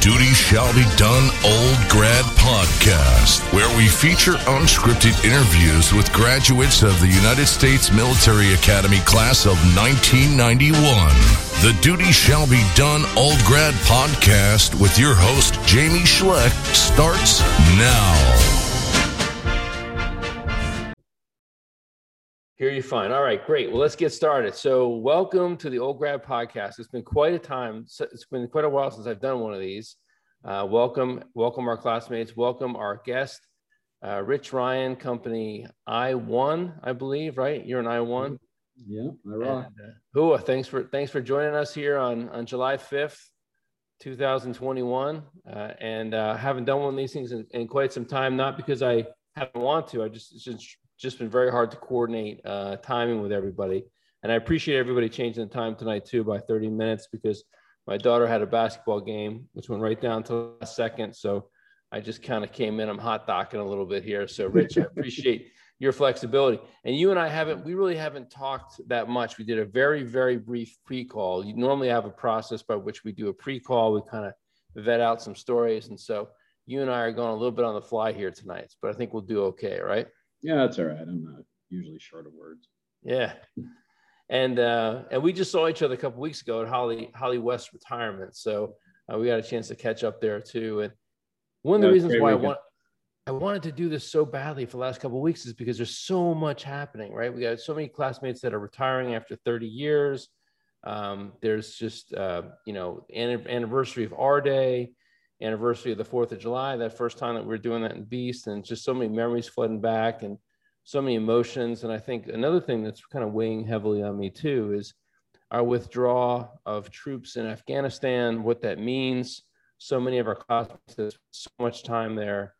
Duty Shall Be Done Old Grad podcast, where we feature unscripted interviews with graduates of the United States Military Academy class of 1991. The Duty Shall Be Done Old Grad podcast with your host, Jamie Schleck, starts now. Hear you fine. All right, great. Well, let's get started. So, welcome to the Old Grad Podcast. It's been quite a time. It's been quite a while since I've done one of these. Uh, welcome, welcome our classmates. Welcome our guest, uh, Rich Ryan, company I One, I believe. Right? You're an I One. Yeah, I rock. Uh, thanks for thanks for joining us here on on July 5th, 2021. Uh, and uh, haven't done one of these things in, in, quite some time. Not because I haven't want to. I just it's just just been very hard to coordinate uh, timing with everybody. And I appreciate everybody changing the time tonight too by 30 minutes because my daughter had a basketball game, which went right down to the last second. So I just kind of came in. I'm hot docking a little bit here. So Rich, I appreciate your flexibility. And you and I haven't, we really haven't talked that much. We did a very, very brief pre-call. You normally have a process by which we do a pre-call. We kind of vet out some stories. And so you and I are going a little bit on the fly here tonight, but I think we'll do okay, right? Yeah, that's all right. I'm not usually short of words. Yeah. And uh, and we just saw each other a couple weeks ago at Holly Holly West retirement, so uh, we got a chance to catch up there too. And one of the reasons why I want I wanted to do this so badly for the last couple weeks is because there's so much happening, right? We got so many classmates that are retiring after 30 years. Um, there's just uh, you know an- anniversary of our day anniversary of the Fourth of July, that first time that we were doing that in Beast, and just so many memories flooding back and so many emotions. And I think another thing that's kind of weighing heavily on me too is our withdrawal of troops in Afghanistan, what that means. So many of our classmates so much time there.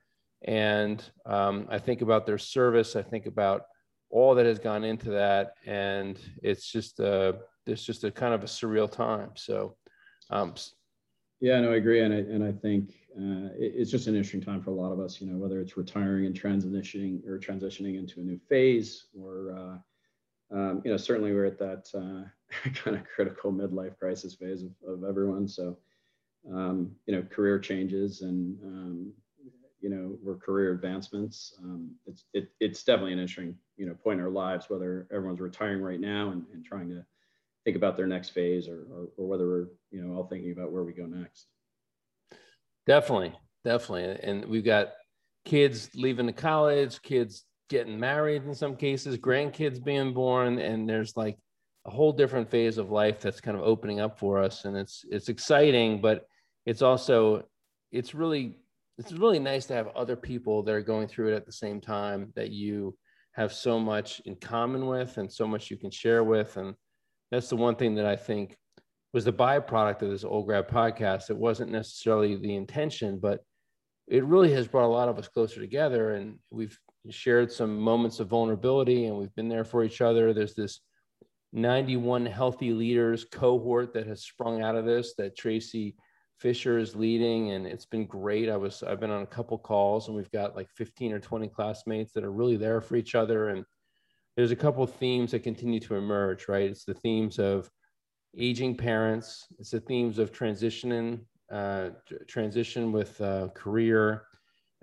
And um, I think about their service. I think about all that has gone into that. And it's just, a, it's just a kind of a surreal time. So um, yeah, no, I agree, and I and I think uh, it, it's just an interesting time for a lot of us. You know, whether it's retiring and transitioning or transitioning into a new phase, or uh, um, you know, certainly we're at that uh, kind of critical midlife crisis phase of, of everyone. So, um, you know, career changes and um, you know, we're career advancements. Um, it's it, it's definitely an interesting you know point in our lives, whether everyone's retiring right now and, and trying to think about their next phase or, or, or whether we're you know all thinking about where we go next. Definitely definitely. And we've got kids leaving the college kids getting married in some cases grandkids being born and there's like a whole different phase of life that's kind of opening up for us. And it's it's exciting but it's also it's really it's really nice to have other people that are going through it at the same time that you have so much in common with and so much you can share with. And that's the one thing that I think was the byproduct of this old grad podcast. It wasn't necessarily the intention, but it really has brought a lot of us closer together. And we've shared some moments of vulnerability and we've been there for each other. There's this 91 healthy leaders cohort that has sprung out of this that Tracy Fisher is leading. And it's been great. I was, I've been on a couple calls and we've got like 15 or 20 classmates that are really there for each other. And there's a couple themes that continue to emerge, right? It's the themes of aging parents. It's the themes of transitioning, uh, transition with uh, career.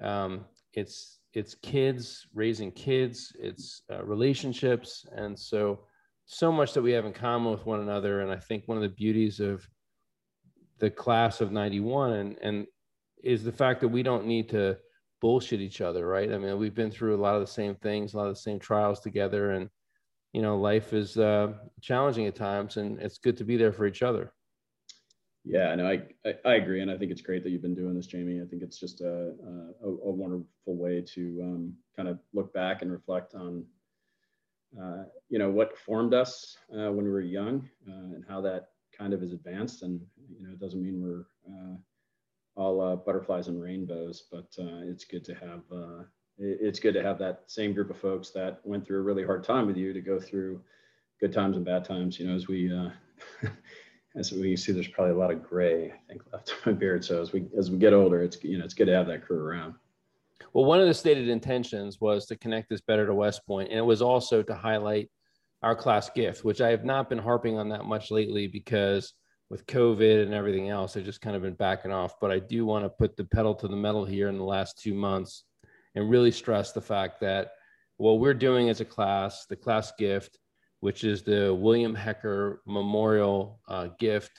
Um, it's it's kids raising kids. It's uh, relationships, and so so much that we have in common with one another. And I think one of the beauties of the class of '91 and and is the fact that we don't need to bullshit each other, right? I mean, we've been through a lot of the same things, a lot of the same trials together, and you know, life is uh, challenging at times, and it's good to be there for each other. Yeah, no, I, I, I agree, and I think it's great that you've been doing this, Jamie. I think it's just a a, a wonderful way to um, kind of look back and reflect on, uh, you know, what formed us uh, when we were young, uh, and how that kind of is advanced. And you know, it doesn't mean we're uh, all uh, butterflies and rainbows, but uh, it's good to have uh, it's good to have that same group of folks that went through a really hard time with you to go through good times and bad times. You know, as we uh, as we see, there's probably a lot of gray I think left on my beard. So as we as we get older, it's you know it's good to have that crew around. Well, one of the stated intentions was to connect this better to West Point, and it was also to highlight our class gift, which I have not been harping on that much lately because with COVID and everything else, I've just kind of been backing off. But I do want to put the pedal to the metal here in the last two months and really stress the fact that what we're doing as a class, the class gift, which is the William Hecker Memorial uh, gift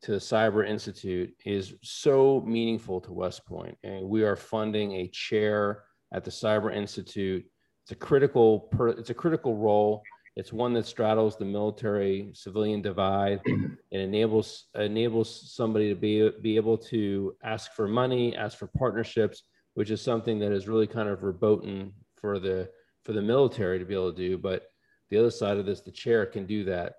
to the Cyber Institute, is so meaningful to West Point. And we are funding a chair at the Cyber Institute. It's a critical, per, it's a critical role. It's one that straddles the military civilian divide. and enables enables somebody to be be able to ask for money, ask for partnerships, which is something that is really kind of verboten for the for the military to be able to do. But the other side of this, the chair can do that.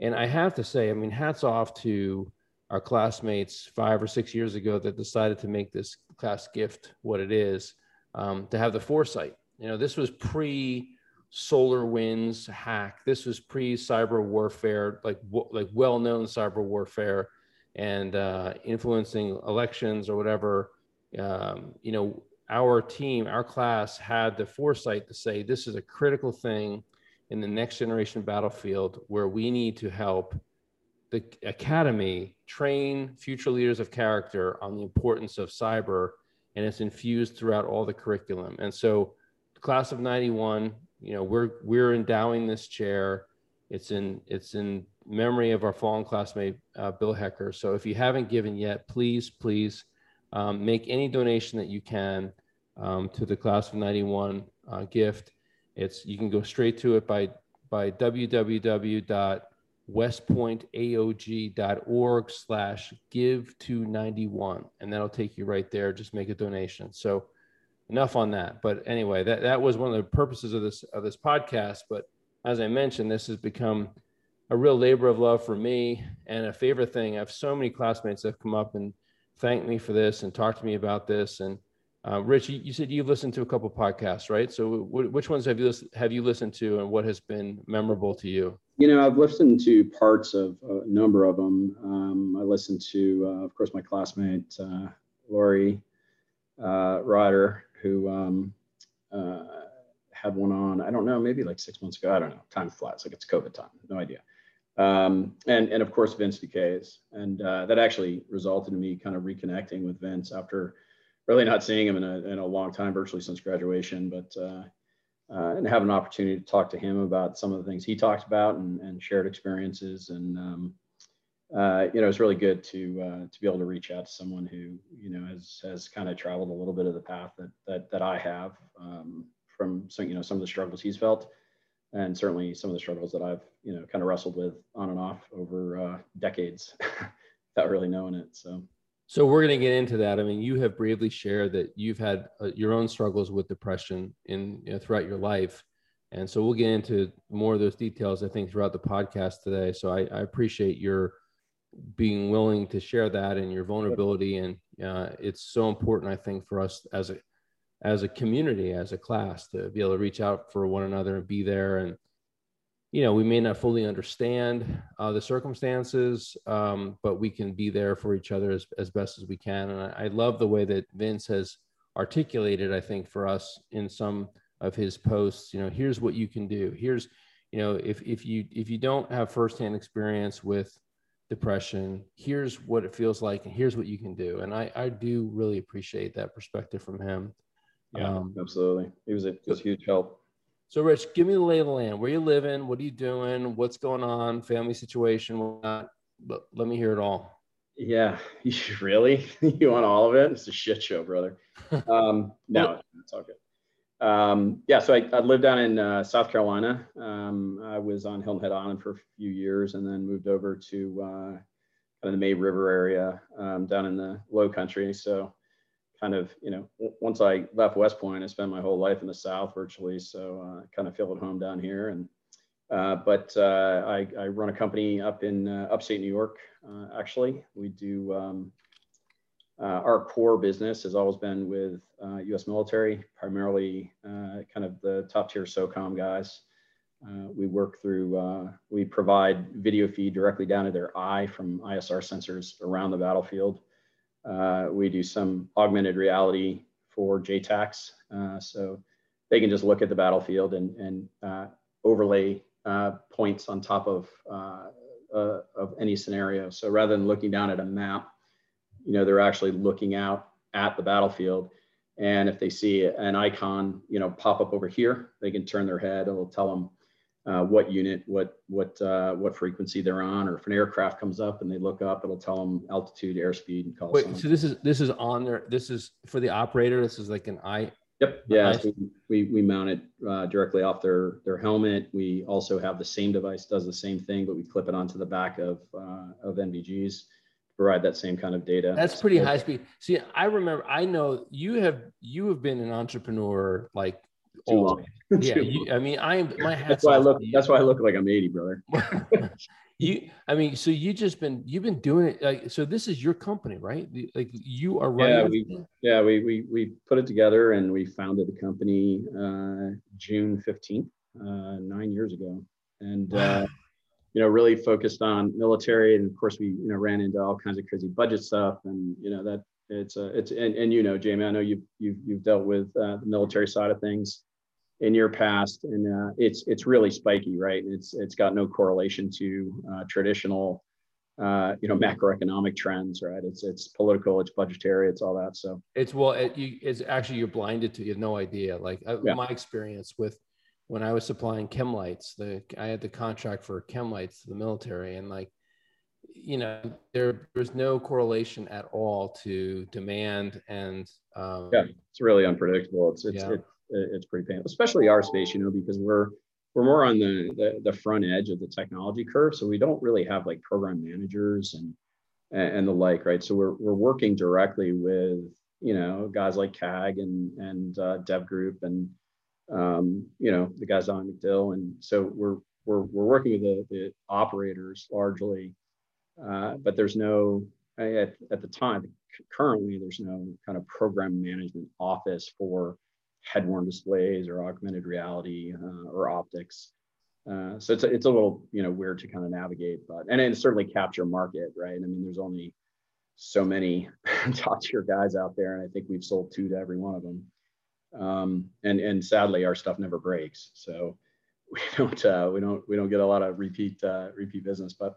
And I have to say, I mean, hats off to our classmates five or six years ago that decided to make this class gift what it is, um, to have the foresight. You know, this was pre SolarWinds hack. This was pre cyber warfare, like like well known cyber warfare, and uh, influencing elections or whatever. Um, you know, our team, our class had the foresight to say this is a critical thing in the next generation battlefield where we need to help the academy train future leaders of character on the importance of cyber and it's infused throughout all the curriculum and so class of 91 you know we're we're endowing this chair. It's in it's in memory of our fallen classmate uh, bill hecker. So if you haven't given yet please please um, make any donation that you can um, to the class of 91 uh, gift. It's you can go straight to it by by www.westpointaog.org slash give to 91 and that'll take you right there. Just make a donation. So enough on that but anyway that, that was one of the purposes of this of this podcast but as i mentioned this has become a real labor of love for me and a favorite thing i have so many classmates that have come up and thanked me for this and talked to me about this and uh, Rich, you, you, said you've listened to a couple podcasts, right? So, w- which ones have you have you listened to, and what has been memorable to you? You know, I've listened to parts of a number of them. Um, I listened to, uh, of course, my classmate uh, Lori uh, Ryder, who um, uh, had one on. I don't know, maybe like six months ago. I don't know. Time flies, like it's COVID time. No idea. Um, and and of course Vince DeCays, and uh, that actually resulted in me kind of reconnecting with Vince after really not seeing him in a, in a long time, virtually since graduation, but uh, uh, and have an opportunity to talk to him about some of the things he talked about and, and shared experiences. And um, uh, you know, it's really good to uh, to be able to reach out to someone who you know has has kind of traveled a little bit of the path that that, that I have um, from some you know some of the struggles he's felt. And certainly some of the struggles that I've, you know, kind of wrestled with on and off over uh, decades without really knowing it. So, so we're going to get into that. I mean, you have bravely shared that you've had uh, your own struggles with depression in you know, throughout your life, and so we'll get into more of those details. I think throughout the podcast today. So I, I appreciate your being willing to share that and your vulnerability, and uh, it's so important. I think for us as a as a community, as a class, to be able to reach out for one another and be there and you know, we may not fully understand uh, the circumstances, um, but we can be there for each other as, as best as we can. And I, I, love the way that Vince has articulated, I think, for us in some of his posts, you know, here's what you can do. Here's, you know, if, if you if you don't have firsthand experience with depression, here's what it feels like and here's what you can do. And I, I do really appreciate that perspective from him. Yeah, um, absolutely. He was a, was a huge help. So, Rich, give me the lay of the land. Where you living? What are you doing? What's going on? Family situation? But let me hear it all. Yeah, really? you want all of it? It's a shit show, brother. Um, no, it's all good. Um, yeah, so I, I lived down in uh, South Carolina. Um, I was on Hilton Head Island for a few years, and then moved over to uh, kind of the May River area um, down in the Low Country. So kind of, you know, once I left West Point, I spent my whole life in the South virtually. So uh, kind of feel at home down here. And, uh, but uh, I, I, run a company up in uh, upstate New York, actually. We do, um, uh, our core business has always been with US military, primarily kind of the top tier SOCOM guys. we work through, we provide video feed directly down to their eye from ISR sensors around the battlefield. Uh, we do some augmented reality for JTACs. Uh, so they can just look at the battlefield and, and uh, overlay uh, points on top of uh, uh, of any scenario. So rather than looking down at a map, you know, they're actually looking out at the battlefield. And if they see an icon, you know, pop up over here, they can turn their head. It'll tell them uh, what unit, what what uh, what frequency they're on, or if an aircraft comes up and they look up, it'll tell them altitude, airspeed, and call. Wait, so this is this is on there. This is for the operator. This is like an i. Yep. Yeah. So we, we mount it uh, directly off their their helmet. We also have the same device does the same thing, but we clip it onto the back of uh, of NVGs provide that same kind of data. That's pretty high speed. See, I remember, I know you have you have been an entrepreneur like too long. Yeah, you, I mean, I am my That's why I look. That's why I look like I'm 80, brother. you, I mean, so you just been you've been doing it. Like, so this is your company, right? Like, you are running. Yeah, we yeah we we we put it together and we founded the company uh, June 15th, uh, nine years ago, and. Uh, you know, really focused on military. And of course, we, you know, ran into all kinds of crazy budget stuff. And, you know, that it's, a, it's, and, and, you know, Jamie, I know you've, you've, you've dealt with uh, the military side of things in your past and uh, it's, it's really spiky, right? It's, it's got no correlation to uh, traditional, uh, you know, macroeconomic trends, right? It's, it's political, it's budgetary, it's all that. So it's, well, it, you, it's actually, you're blinded to, you have no idea. Like uh, yeah. my experience with, when I was supplying chem lights, the I had the contract for chem lights to the military, and like, you know, there there's no correlation at all to demand and um, yeah, it's really unpredictable. It's it's yeah. it's, it's pretty painful, especially our space, you know, because we're we're more on the, the the front edge of the technology curve, so we don't really have like program managers and and the like, right? So we're we're working directly with you know guys like CAG and and uh, Dev Group and um, you know, the guys on MacDill. And so we're, we're, we're working with the, the operators largely, uh, but there's no, at, at the time, currently, there's no kind of program management office for head-worn displays or augmented reality uh, or optics. Uh, so it's a, it's a little you know weird to kind of navigate, but and it's certainly capture market, right? I mean, there's only so many top tier guys out there, and I think we've sold two to every one of them. Um, and and sadly, our stuff never breaks, so we don't uh, we don't we don't get a lot of repeat uh, repeat business. But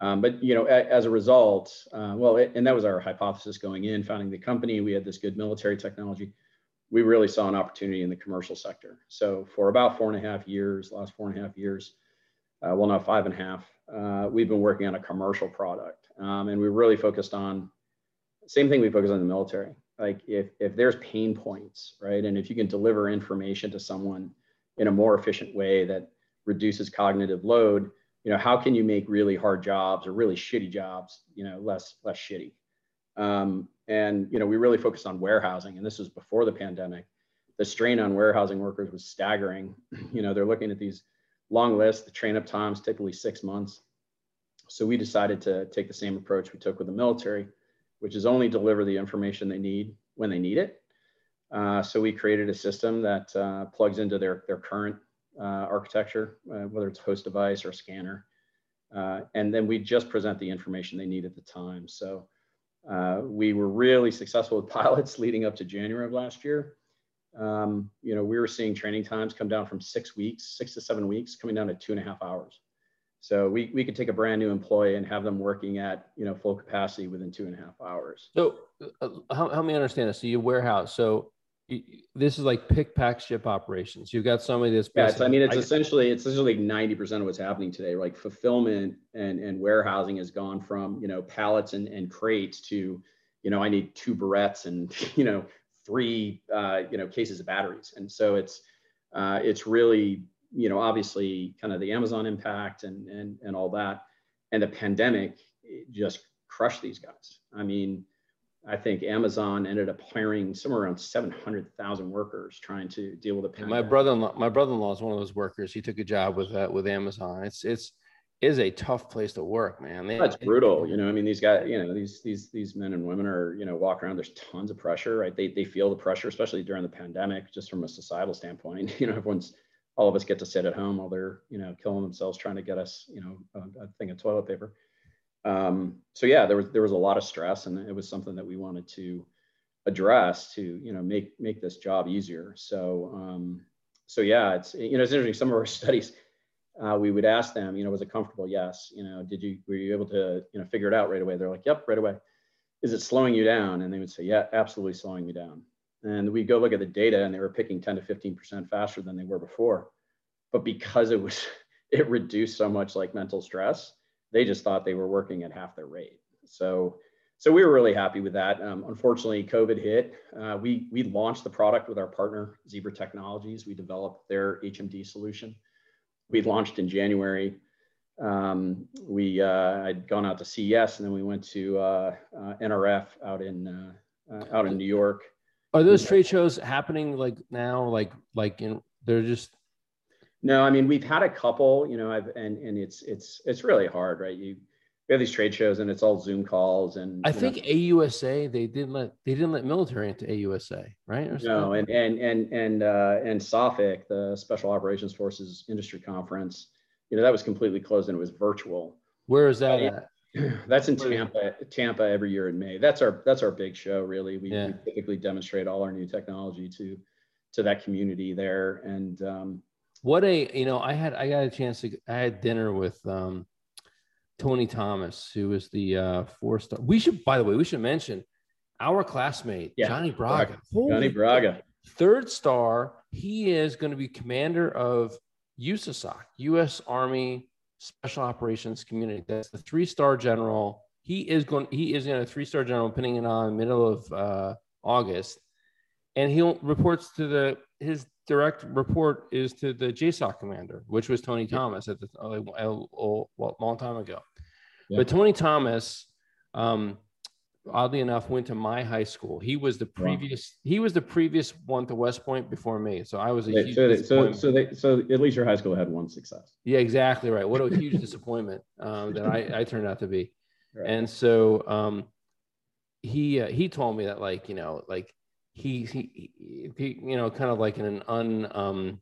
um, but you know, a, as a result, uh, well, it, and that was our hypothesis going in, founding the company. We had this good military technology. We really saw an opportunity in the commercial sector. So for about four and a half years, last four and a half years, uh, well, now five and a half, uh, we've been working on a commercial product, um, and we really focused on same thing we focus on the military like if if there's pain points right? And if you can deliver information to someone in a more efficient way that reduces cognitive load you know how can you make really hard jobs or really shitty jobs you know less less shitty? Um, and you know we really focused on warehousing and this was before the pandemic. The strain on warehousing workers was staggering. You know they're looking at these long lists the train up times typically six months. So we decided to take the same approach we took with the military which is only deliver the information they need when they need it. Uh, so we created a system that uh, plugs into their, their current uh, architecture, uh, whether it's host device or scanner. Uh, and then we just present the information they need at the time. So we were really successful with pilots leading up to January of last year. Um, you know, we were seeing training times come down from six weeks, six to seven weeks, coming down to two and a half hours. So we, we could take a brand new employee and have them working at you know full capacity within two and a half hours. So uh, help, help me understand this. So you warehouse. So you, this is like pick, pack, ship operations. You've got somebody that's yeah. I mean, it's I, essentially it's essentially ninety percent of what's happening today. Like fulfillment and and warehousing has gone from you know pallets and, and crates to you know I need two barrettes and you know three uh, you know cases of batteries. And so it's uh, it's really you know, obviously kind of the Amazon impact and, and, and all that. And the pandemic just crushed these guys. I mean, I think Amazon ended up hiring somewhere around 700,000 workers trying to deal with the pandemic. My brother-in-law, my brother-in-law is one of those workers. He took a job with uh, with Amazon. It's it's is a tough place to work, man. They, That's brutal. You know, I mean, these guys, you know, these these these men and women are, you know, walk around. There's tons of pressure, right? They they feel the pressure, especially during the pandemic, just from a societal standpoint. You know, everyone's all of us get to sit at home while they're you know killing themselves trying to get us you know a, a thing of toilet paper um, so yeah there was there was a lot of stress and it was something that we wanted to address to you know make make this job easier so um, so yeah it's you know it's interesting some of our studies uh, we would ask them, you know, was it comfortable? Yes. You know, did you were you able to you know figure it out right away? They're like, yep, right away. Is it slowing you down? And they would say, yeah, absolutely slowing me down. And we go look at the data, and they were picking 10 to 15 percent faster than they were before. But because it was it reduced so much like mental stress, they just thought they were working at half their rate. So so we were really happy with that. Um, unfortunately, COVID hit. Uh, we we launched the product with our partner Zebra Technologies. We developed their HMD solution we launched in January. Um, we uh, I'd gone out to CES and then we went to uh, uh, NRF out in uh, uh, out in New York. Are those trade shows happening like now? Like like in they're just. No, I mean we've had a couple, you know, I've and and it's it's it's really hard, right? You we have these trade shows and it's all Zoom calls and I think know. AUSA they didn't let they didn't let military into AUSA, right? no, and and and and uh, and SOFIC, the Special Operations Forces Industry Conference, you know, that was completely closed and it was virtual. Where is that at? That's in Tampa, Tampa every year in May. That's our that's our big show, really. We, yeah. we typically demonstrate all our new technology to to that community there. And um, what a you know, I had I got a chance to I had dinner with um Tony Thomas, who was the uh, four star. We should, by the way, we should mention our classmate, yeah. Johnny Braga. Johnny Braga. Third star. He is going to be commander of USASOC, U.S. Army Special Operations Community. That's the three star general. He is going. He is in a three star general, pinning it on middle of uh, August, and he reports to the his direct report is to the JSOC commander, which was Tony Thomas at the a, a, a, a long time ago. Yeah. But Tony Thomas, um, oddly enough, went to my high school. He was the previous. Wow. He was the previous one to West Point before me. So I was a huge so, so, so, they, so at least your high school had one success. Yeah, exactly right. What a huge disappointment um, that I, I turned out to be. Right. And so um, he uh, he told me that like you know like he, he, he you know, kind of like in an un, um,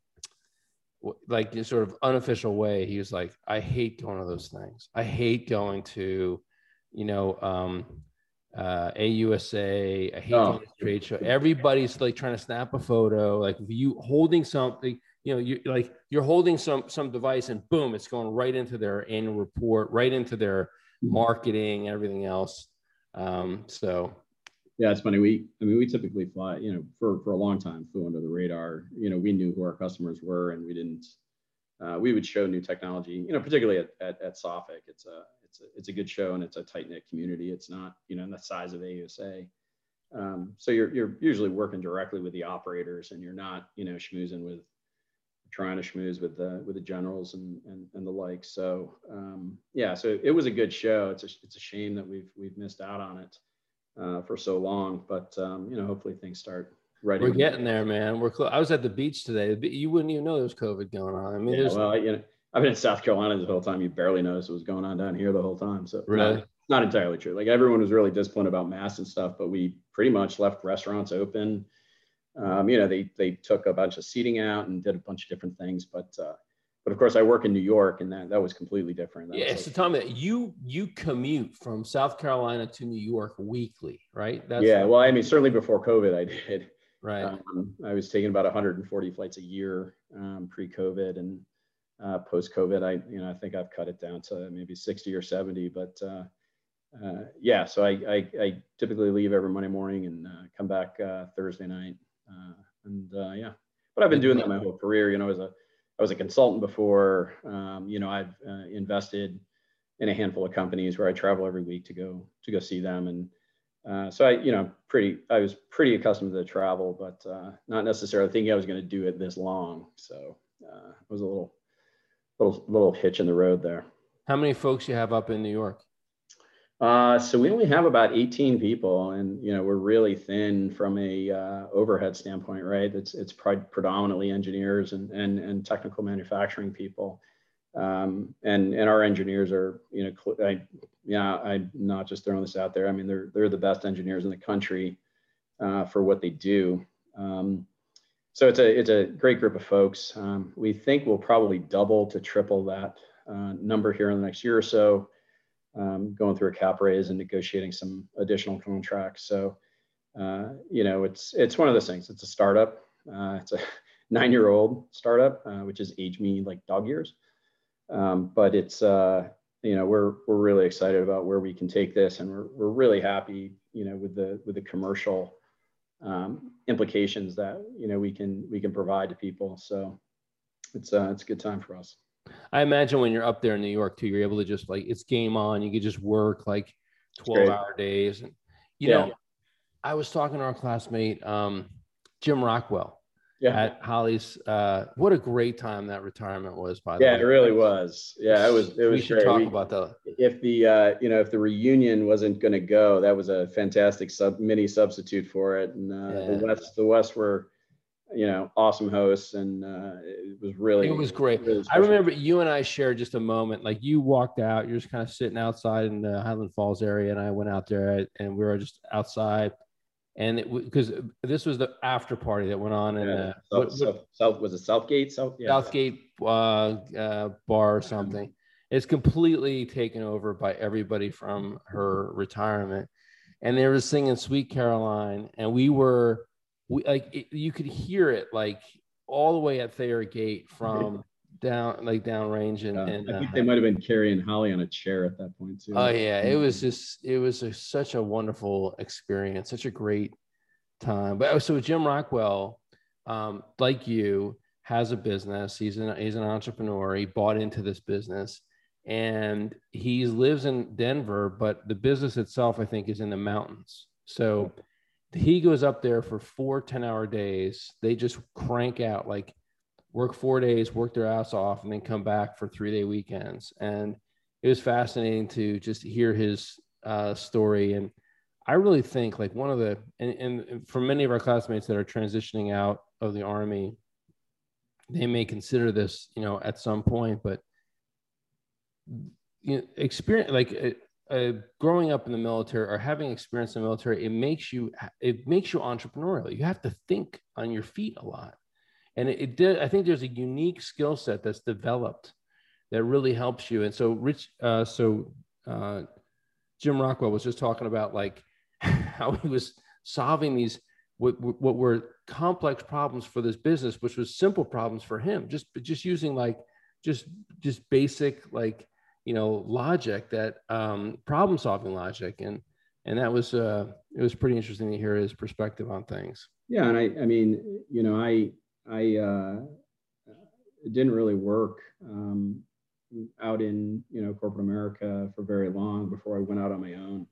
like sort of unofficial way, he was like, I hate going to those things. I hate going to, you know, um, uh, AUSA, hate oh. trade show. Everybody's like trying to snap a photo, like you holding something, you know, you like you're holding some some device and boom, it's going right into their annual report, right into their marketing, everything else. Um, so yeah, it's funny. We, I mean, we typically fly, you know, for, for a long time, flew under the radar. You know, we knew who our customers were and we didn't, uh, we would show new technology, you know, particularly at, at, at SOFIC. It's a, it's a, it's a good show and it's a tight knit community. It's not, you know, in the size of AUSA. Um, so you're, you're usually working directly with the operators and you're not, you know, schmoozing with, trying to schmooze with the, with the generals and, and, and the like. So um, yeah, so it was a good show. It's a, it's a shame that we've, we've missed out on it uh, for so long. But um, you know, hopefully things start right. We're getting there, man. We're close. I was at the beach today. You wouldn't even know there was COVID going on. I mean, yeah, well, you know, I've been in South Carolina the whole time. You barely noticed what was going on down here the whole time. So really. Not, not entirely true. Like everyone was really disciplined about masks and stuff, but we pretty much left restaurants open. Um, you know, they they took a bunch of seating out and did a bunch of different things, but uh, but of course I work in New York and that, that was completely different. That yeah. Like, so me you, you commute from South Carolina to New York weekly, right? That's yeah. Well, I mean, certainly before COVID I did. Right. Um, I was taking about 140 flights a year um, pre-COVID and uh, post-COVID. I, you know, I think I've cut it down to maybe 60 or 70, but uh, uh, yeah, so I, I, I, typically leave every Monday morning and uh, come back uh, Thursday night. Uh, and yeah, but I've been doing that my whole career, you know, as a, I was a consultant before. Um, you know, I've invested in a handful of companies where I travel every week to go to go see them, and uh, so I, you know, pretty. I was pretty accustomed to the travel, but uh, not necessarily thinking I was going to do it this long. So uh, it was a little, little, little hitch in the road there. How many folks you have up in New York? Uh, so we only have about 18 people, and you know we're really thin from a uh, overhead standpoint, right? It's it's predominantly engineers and and and technical manufacturing people, um, and and our engineers are you know I, yeah I'm not just throwing this out there. I mean they're they're the best engineers in the country uh, for what they do. Um, so it's a it's a great group of folks. Um, we think we'll probably double to triple that uh, number here in the next year or so um, going through a cap raise and negotiating some additional contracts. So, uh, you know, it's it's one of those things. It's a startup. Uh, it's a nine-year-old startup, uh, which is age me like dog years. Um, but it's uh, you know we're we're really excited about where we can take this, and we're we're really happy you know with the with the commercial um, implications that you know we can we can provide to people. So it's uh, it's a good time for us. I imagine when you're up there in New York too, you're able to just like it's game on. You could just work like 12 hour days. And you yeah. know, I was talking to our classmate, um, Jim Rockwell yeah. at Holly's. Uh, what a great time that retirement was, by the yeah, way. Yeah, it really was. Yeah, it was. It was. We should great. talk we, about that. If the uh, you know if the reunion wasn't going to go, that was a fantastic sub mini substitute for it. And uh, yeah. the West, the West were you know, awesome hosts, and uh, it was really. It was great. Really I remember you and I shared just a moment. Like you walked out, you're just kind of sitting outside in the Highland Falls area, and I went out there, and we were just outside, and it because this was the after party that went on in yeah. uh, South, South, South, was it Southgate South yeah. Southgate uh, uh, bar or something. It's completely taken over by everybody from her retirement, and they were singing "Sweet Caroline," and we were we like it, you could hear it like all the way at Thayer Gate from down like downrange and, yeah, and I think uh, they might have been carrying Holly on a chair at that point too. Oh yeah, it was just it was a, such a wonderful experience, such a great time. But oh, so Jim Rockwell, um, like you, has a business. He's an he's an entrepreneur. He bought into this business, and he lives in Denver, but the business itself, I think, is in the mountains. So he goes up there for four 10 hour days. They just crank out like work four days, work their ass off, and then come back for three day weekends. And it was fascinating to just hear his uh, story. And I really think like one of the, and, and for many of our classmates that are transitioning out of the army, they may consider this, you know, at some point, but you know, experience like uh, growing up in the military or having experience in the military, it makes you it makes you entrepreneurial. You have to think on your feet a lot, and it, it did. I think there's a unique skill set that's developed that really helps you. And so, Rich, uh, so uh, Jim Rockwell was just talking about like how he was solving these what, what were complex problems for this business, which was simple problems for him. Just just using like just just basic like you know logic that um, problem solving logic and and that was uh, it was pretty interesting to hear his perspective on things yeah and i i mean you know i i uh, didn't really work um, out in you know corporate america for very long before i went out on my own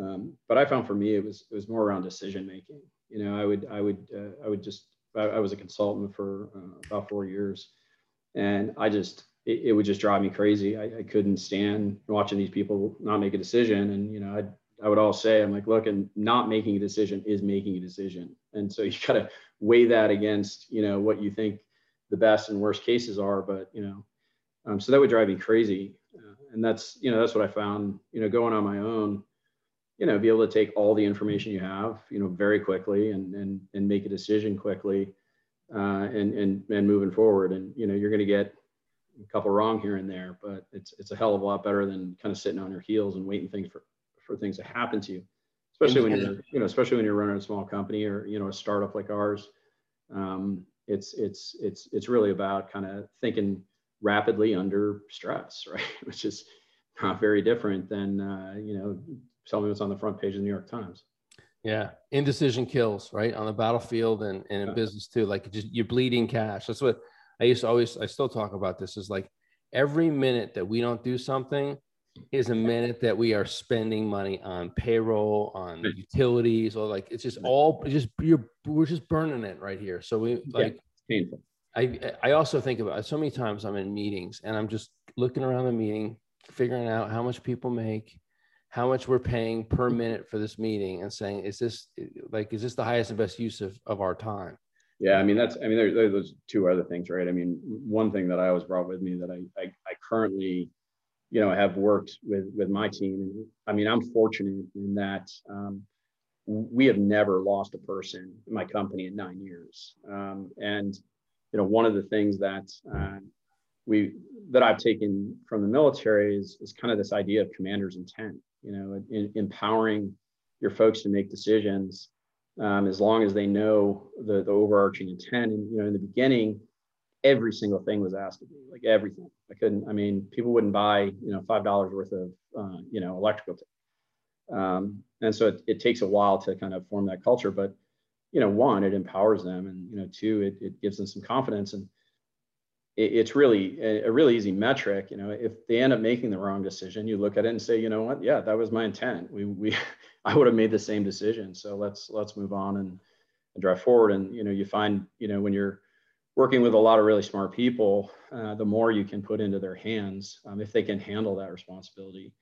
um, but i found for me it was it was more around decision making you know i would i would uh, i would just I, I, was a consultant for uh, about four years and i just it, it, would just drive me crazy. I, I, couldn't stand watching these people not make a decision. And, you know, I'd, I would all say, I'm like, look, and not making a decision is making a decision. And so you got to weigh that against, you know, what you think the best and worst cases are. But, you know, um, so that would drive me crazy. Uh, and that's, you know, that's what I found, you know, going on my own, you know, be able to take all the information you have, you know, very quickly and, and, and make a decision quickly uh, and, and, and moving forward. And, you know, you're going to get, a couple wrong here and there, but it's it's a hell of a lot better than kind of sitting on your heels and waiting things for for things to happen to you. Especially when you're you know especially when you're running a small company or you know a startup like ours. Um, it's it's it's it's really about kind of thinking rapidly under stress, right? Which is not very different than uh, you know telling what's on the front page of the New York Times. Yeah, indecision kills, right? On the battlefield and, and in yeah. business too. Like just you're bleeding cash. That's what I used to always, I still talk about this is like every minute that we don't do something is a minute that we are spending money on payroll, on utilities, or like it's just all just you're we're just burning it right here. So we like yeah, painful. I I also think about so many times I'm in meetings and I'm just looking around the meeting, figuring out how much people make, how much we're paying per minute for this meeting, and saying, is this like is this the highest and best use of, of our time? Yeah, I mean that's I mean there, there's those two other things, right? I mean, one thing that I always brought with me that I I, I currently, you know, have worked with with my team. and I mean, I'm fortunate in that um, we have never lost a person in my company in nine years. Um, and you know, one of the things that uh, we that I've taken from the military is is kind of this idea of commander's intent. You know, in, empowering your folks to make decisions um, as long as they know the, the overarching intent. And you know, in the beginning, every single thing was asked of me, like everything. I couldn't. I mean, people wouldn't buy you know five dollars worth of uh, you know electrical tape, um, and so it, it takes a while to kind of form that culture. But you know, one, it empowers them, and you know, two, it, it gives them some confidence, and it, it's really a, a really easy metric. You know, if they end up making the wrong decision, you look at it and say, you know what, yeah, that was my intent. We we I would have made the same decision. So let's let's move on and, and drive forward. And you know, you find you know when you're working with a lot of really smart people, uh, the more you can put into their hands, um, if they can handle that responsibility,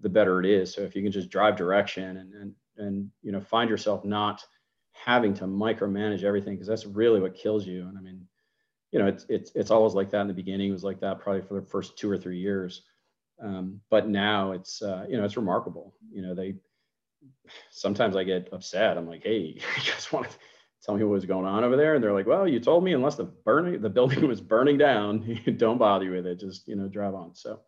the better it is. So if you can just drive direction and and and you know find yourself not having to micromanage everything because that's really what kills you. And I mean, you know, it's it's it's always like that in the beginning. It was like that probably for the first two or three years, um, but now it's uh, you know it's remarkable. You know, they sometimes I get upset. I'm like, hey, you guys want to tell me what was going on over there? And they're like, well, you told me unless the burning the building was burning down, don't bother with it. Just you know, drive on. So,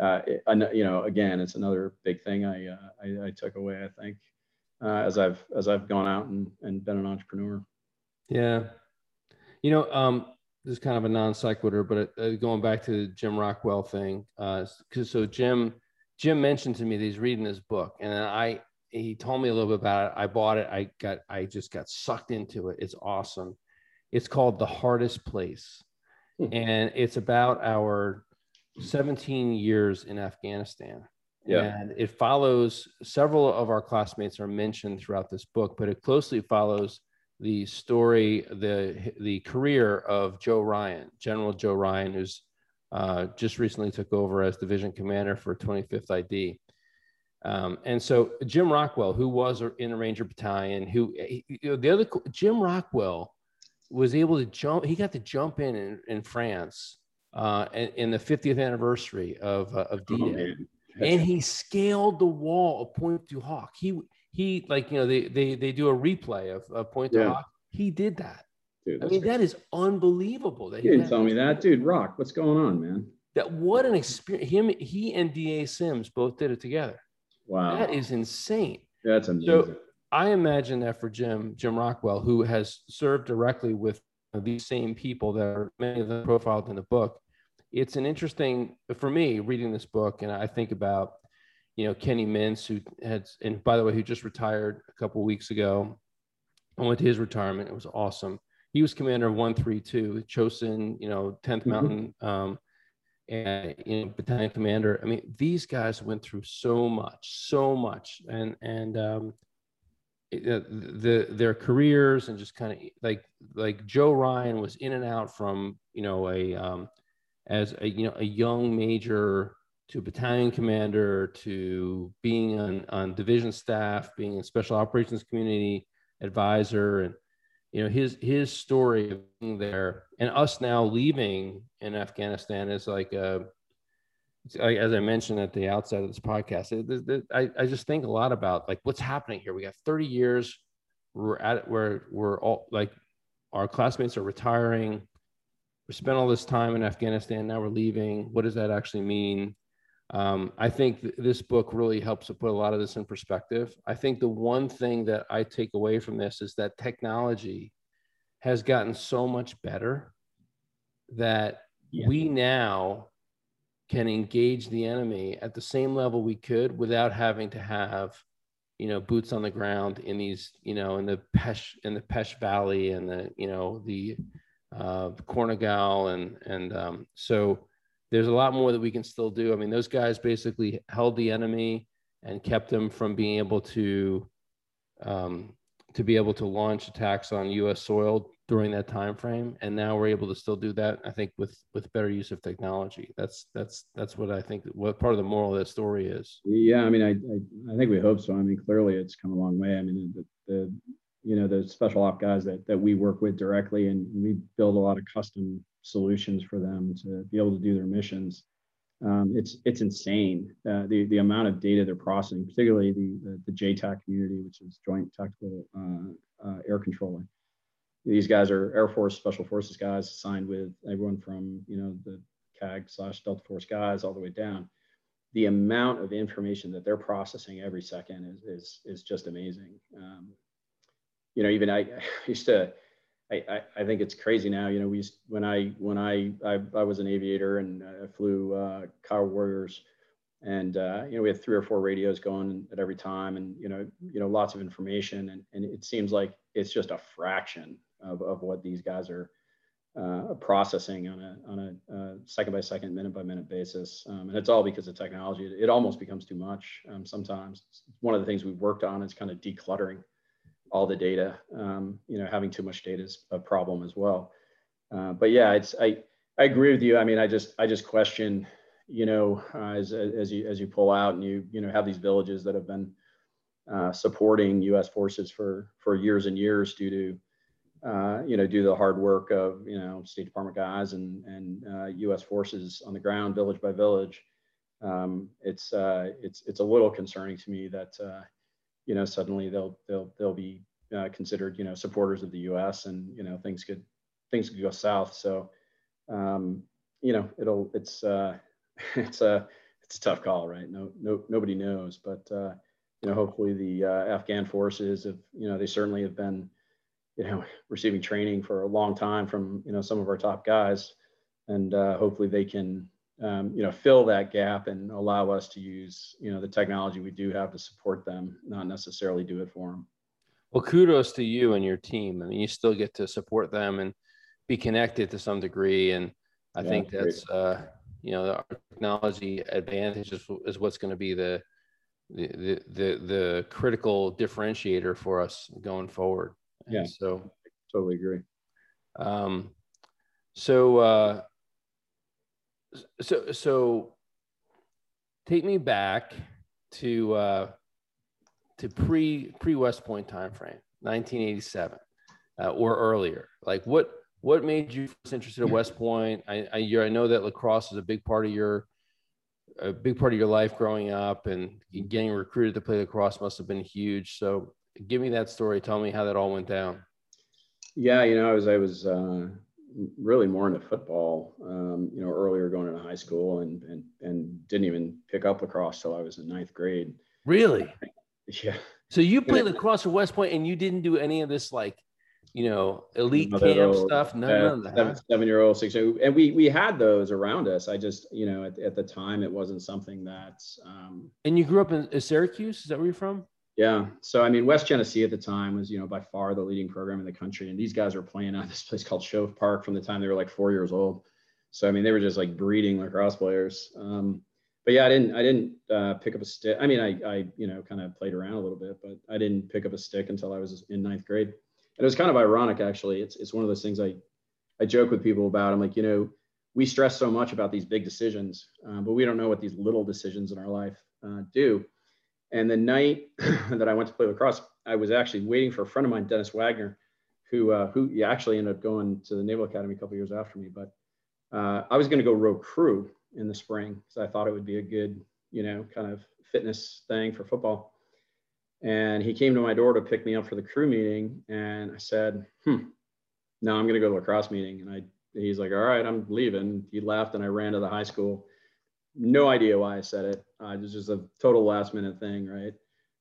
uh, it, you know, again, it's another big thing I uh, I, I, took away. I think uh, as I've as I've gone out and and been an entrepreneur. Yeah, you know, um, this is kind of a non sequitur, but uh, going back to the Jim Rockwell thing, because uh, so Jim Jim mentioned to me that he's reading this book, and I he told me a little bit about it. I bought it. I got I just got sucked into it. It's awesome. It's called The Hardest Place. Hmm. And it's about our 17 years in Afghanistan. Yeah. And it follows several of our classmates are mentioned throughout this book, but it closely follows the story, the the career of Joe Ryan, General Joe Ryan, who's uh, just recently took over as division commander for 25th ID. Um, and so Jim Rockwell, who was in a Ranger Battalion, who you know, the other Jim Rockwell was able to jump. He got to jump in in, in France uh, in, in, the 50th anniversary of uh, of D-Day, oh, and he scaled the wall of Pointe du Hoc. He he like you know they they they do a replay of, of Pointe yeah. du Hoc. He did that. Dude, I mean, that is unbelievable. That you didn't tell me that, dude. Rock, what's going on, man? That what an experience. Him, he, and Da Sims both did it together. Wow. That is insane. That's amazing. So I imagine that for Jim, Jim Rockwell, who has served directly with these same people that are many of them profiled in the book, it's an interesting for me reading this book, and I think about you know Kenny Mintz, who had, and by the way, who just retired a couple weeks ago. I went to his retirement; it was awesome. He was commander of 132, Chosin, you know, 10th mm-hmm. Mountain um, and you know, battalion commander. I mean, these guys went through so much, so much, and and um, uh, the their careers and just kind of like like Joe Ryan was in and out from you know a um, as a you know a young major to battalion commander to being on on division staff, being a special operations community advisor, and you know his his story being there and us now leaving in afghanistan is like uh, a as i mentioned at the outset of this podcast it, it, I, I just think a lot about like what's happening here. We got 30 years we're at it where we're all like our classmates are retiring. We spent all this time in afghanistan. Now we're leaving. What does that actually mean um, I think th- this book really helps to put a lot of this in perspective. I think the one thing that I take away from this is that technology has gotten so much better that yeah. we now can engage the enemy at the same level we could without having to have you know boots on the ground in these you know in the Pech in the Pech valley and the you know the uh Korengal and and um so there's a lot more that we can still do. I mean, those guys basically held the enemy and kept them from being able to um, to be able to launch attacks on U.S. soil during that time frame. And now we're able to still do that. I think with with better use of technology. That's that's that's what I think. What part of the moral of that story is. Yeah, I mean, I I, I think we hope so. I mean, clearly it's come a long way. I mean, the, the you know the special op guys that that we work with directly, and we build a lot of custom solutions for them to be able to do their missions. Um, it's it's insane uh, the the amount of data they're processing, particularly the the, the JTAC community, which is Joint Tactical uh, uh, Air Controlling. These guys are Air Force Special Forces guys assigned with everyone from you know the CAG slash Delta Force guys all the way down. The amount of information that they're processing every second is is is just amazing. Um, you know, even I, I used to I, I, think it's crazy now. You know, we when I when I I, I was an aviator and I flew uh, Kiowa Warriors, and uh, you know we had three or four radios going at every time, and you know you know lots of information, and and it seems like it's just a fraction of of what these guys are uh, processing on a on a uh, second by second, minute by minute basis, um, and it's all because of technology. It, it almost becomes too much um, sometimes. One of the things we've worked on is kind of decluttering all the data. Um, you know, having too much data is a problem as well. Uh, but yeah, it's I I agree with you. I mean, I just I just question, you know, uh, as as you as you pull out and you you know have these villages that have been uh, supporting U.S. forces for for years and years due to uh, you know, do the hard work of, you know, State Department guys and, and uh, U.S. forces on the ground, village by village. Um, it's, uh, it's, it's a little concerning to me that, uh, you know, suddenly they'll, they'll, they'll be uh, considered, you know, supporters of the U.S. and, you know, things could, things could go south. So, um, you know, it'll, it's, uh, it's a, it's a tough call, right? No, no, nobody knows, but, uh, you know, hopefully the Afghan forces have, you know, they certainly have been, you know, receiving training for a long time from, you know, some of our top guys. And uh, hopefully they can, um, you know, fill that gap and allow us to use, you know, the technology we do have to support them, not necessarily do it for them. Well, kudos to you and your team. I mean, you still get to support them and be connected to some degree. And I yeah, think that's, uh, you know, the technology advantage is, is what's going to be the, the, the, the critical differentiator for us going forward. And yeah. So totally agree. Um, so, uh, so, so take me back to, uh, to pre pre West Point timeframe, 1987, uh, or earlier. Like what what made you interested in West Point? I I, I know that lacrosse is a big part of your a big part of your life growing up, and getting recruited to play lacrosse must have been huge. So give me that story. Tell me how that all went down. Yeah, you know, I was I was uh, really more into football. Um, you know, earlier going into high school, and and and didn't even pick up lacrosse till I was in ninth grade. Really? Yeah. So you played lacrosse at West Point, and you didn't do any of this like, you know, elite camp stuff. None, uh, of that. Seven, seven year old, six, and we we had those around us. I just, you know, at, at the time, it wasn't something that. Um, and you grew up in Syracuse? Is that where you're from? Yeah. So I mean, West Genesee at the time was, you know, by far the leading program in the country, and these guys were playing at this place called Shove Park from the time they were like four years old. So I mean, they were just like breeding lacrosse players. Um, but yeah, I didn't, I didn't uh, pick up a stick. I mean, I, I, you know, kind of played around a little bit, but I didn't pick up a stick until I was in ninth grade. And it was kind of ironic, actually. It's, it's one of those things I, I joke with people about. I'm like, you know, we stress so much about these big decisions, uh, but we don't know what these little decisions in our life uh, do. And the night that I went to play lacrosse, I was actually waiting for a friend of mine, Dennis Wagner, who uh, who actually ended up going to the Naval Academy a couple years after me. But uh, I was going to go row crew in the spring because I thought it would be a good, you know, kind of fitness thing for football. And he came to my door to pick me up for the crew meeting, and I said, "Hmm, no, I'm going to go to lacrosse meeting." And I, he's like, "All right, I'm leaving." He left, and I ran to the high school no idea why I said it. Uh, it was just a total last minute thing, right?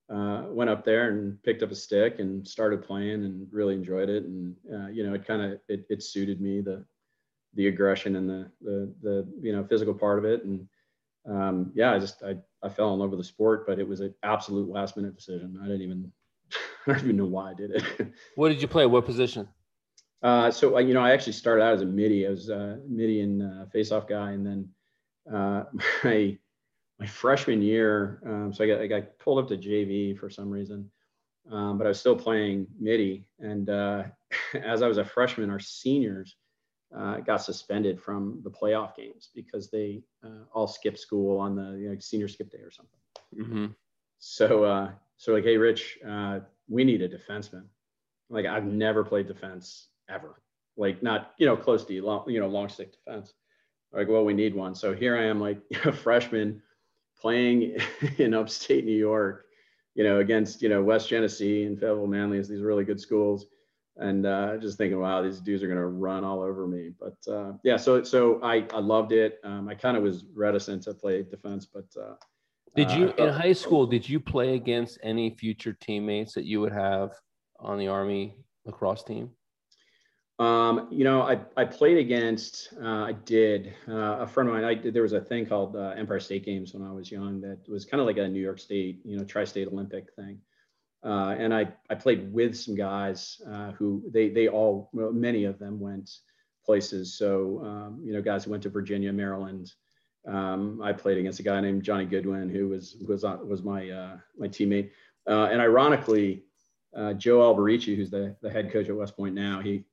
Uh, went up there and picked up a stick and started playing and really enjoyed it. And uh, you know, it kind of it, it suited me the the aggression and the the the you know physical part of it. And um, yeah, I just I I fell in love with the sport, but it was an absolute last minute decision. I didn't even I don't even know why I did it. what did you play? What position? Uh, so you know, I actually started out as a midi. I was a midi and uh, face-off guy, and then uh, my my freshman year, um, so I got I got pulled up to JV for some reason, um, but I was still playing midi. And uh, as I was a freshman, our seniors uh, got suspended from the playoff games because they uh, all skipped school on the you know, senior skip day or something. Mm-hmm. So uh, so like, hey, Rich, uh, we need a defenseman. Like I've never played defense ever. Like not you know close to you, long, you know long stick defense like, well, we need one. So here I am, like a freshman playing in upstate New York, you know, against, you know, West Genesee and Fayetteville Manlius these really good schools. And uh, just thinking, wow, these dudes are going to run all over me. But uh, yeah, so so I, I loved it. Um, I kind of was reticent to play defense, but uh, did you uh, in high school? Did you play against any future teammates that you would have on the Army lacrosse team? Um, you know, I, I played against, uh, I did, uh, a friend of mine, I did, there was a thing called uh, Empire State Games when I was young that was kind of like a New York State, you know, tri-state Olympic thing. Uh, and I, I played with some guys uh, who they, they all, well, many of them went places. So, um, you know, guys who went to Virginia, Maryland. Um, I played against a guy named Johnny Goodwin, who was, was, was my, uh, my teammate. and ironically, Joe Alberici, who's the, the head coach at West Point now, he,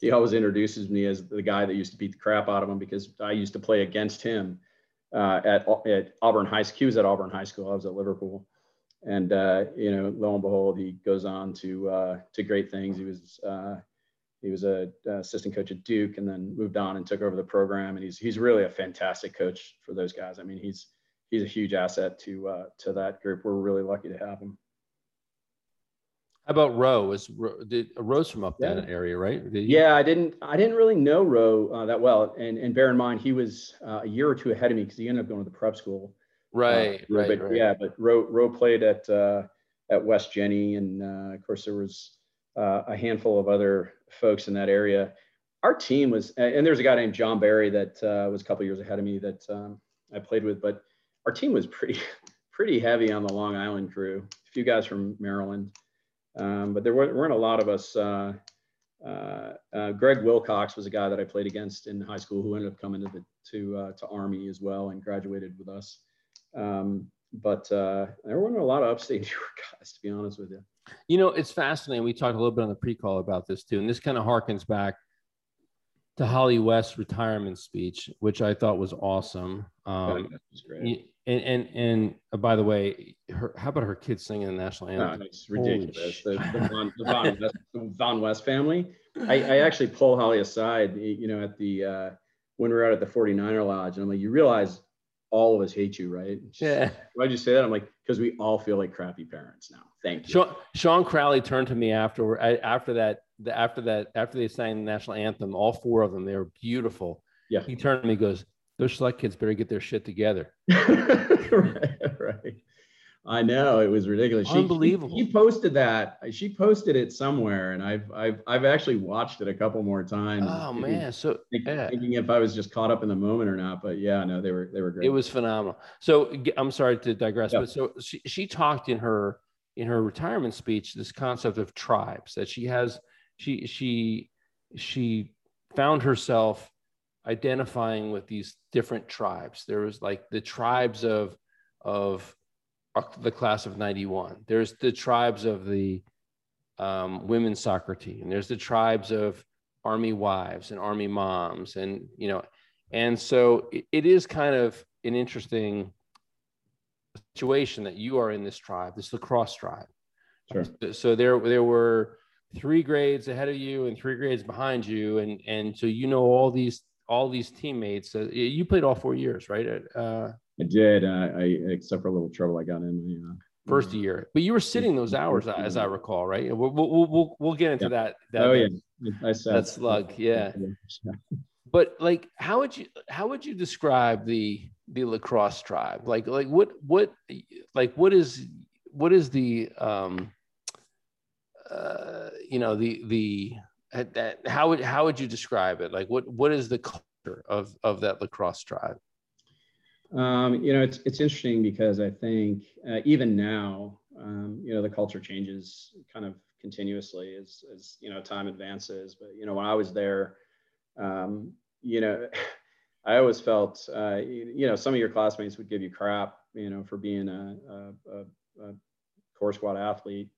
he always introduces me as the guy that used to beat the crap out of him because I used to play against him uh, at, at Auburn High School. He was at Auburn High School. I was at Liverpool. And, uh, you know, lo and behold, he goes on to, uh, to great things. He was, uh, he was a, assistant coach at Duke and then moved on and took over the program. And he's, he's really a fantastic coach for those guys. I mean, he's, he's a huge asset to, uh, to that group. We're really lucky to have him. How about Roe? Was did Rose from up yeah. that area, right? Yeah, I didn't. I didn't really know Roe uh, that well, and and bear in mind he was uh, a year or two ahead of me because he ended up going to the prep school. Right, uh, right, but, right. Yeah, but Roe Roe played at uh, at West Jenny, and uh, of course there was uh, a handful of other folks in that area. Our team was, and there's a guy named John Barry that was a couple years ahead of me that um, I played with, but our team was pretty pretty heavy on the Long Island crew. A few guys from Maryland. Um, but there weren't a lot of us. Uh, uh, uh, Greg Wilcox was a guy that I played against in high school who ended up coming to the to uh, to Army as well and graduated with us. Um, but uh, there weren't a lot of upstate New York guys, to be honest with you. You know, it's fascinating. We talked a little bit on the pre-call about this too, and this kind of harkens back to Holly West's retirement speech, which I thought was awesome. Um, was great. And and and uh, by the way, her, how about her kids singing the national anthem? Oh, it's ridiculous. The, the, Von, the, Von West, the Von West family. I, I actually pull Holly aside, you know, at the uh, when we were out at the 49er lodge, and I'm like, you realize all of us hate you, right? Yeah. Why'd you say that? I'm like, because we all feel like crappy parents now. Thank you. Sean, Sean Crowley turned to me after after that after that after they sang the national anthem. All four of them, they were beautiful. Yeah. He turned to me, goes, those select kids better get their shit together. right, right. I know it was ridiculous. She, Unbelievable. She, posted that. She posted it somewhere, and I've I've I've actually watched it a couple more times. Oh man, so thinking, yeah. thinking if I was just caught up in the moment or not. But yeah, no, they were they were great. It was phenomenal. So I'm sorry to digress, yeah. but so she she talked in her in her retirement speech this concept of tribes that she has. She she she found herself identifying with these different tribes. There was like the tribes of of the class of 91. There's the tribes of the um, women's soccer team. There's the tribes of army wives and army moms, and you know, and so it, it is kind of an interesting situation that you are in this tribe, this lacrosse tribe. Sure. So there, there were three grades ahead of you and three grades behind you, and and so you know all these all these teammates. Uh, you played all four years, right? Uh, I did. Uh, I except for a little trouble I got in uh, first year, but you were sitting those hours, as I recall, right? We'll we'll we'll, we'll get into yeah. that, that. Oh yeah, I said that slug. Yeah. but like, how would you how would you describe the the lacrosse tribe? Like like what what like what is what is the um uh you know the the how would how would you describe it? Like what what is the culture of of that lacrosse tribe? Um, you know, it's it's interesting because I think uh, even now, um, you know, the culture changes kind of continuously as as you know time advances. But you know, when I was there, um, you know, I always felt, uh, you, you, know, some of your classmates would give you crap, you know, for being a, a, a, a core squad athlete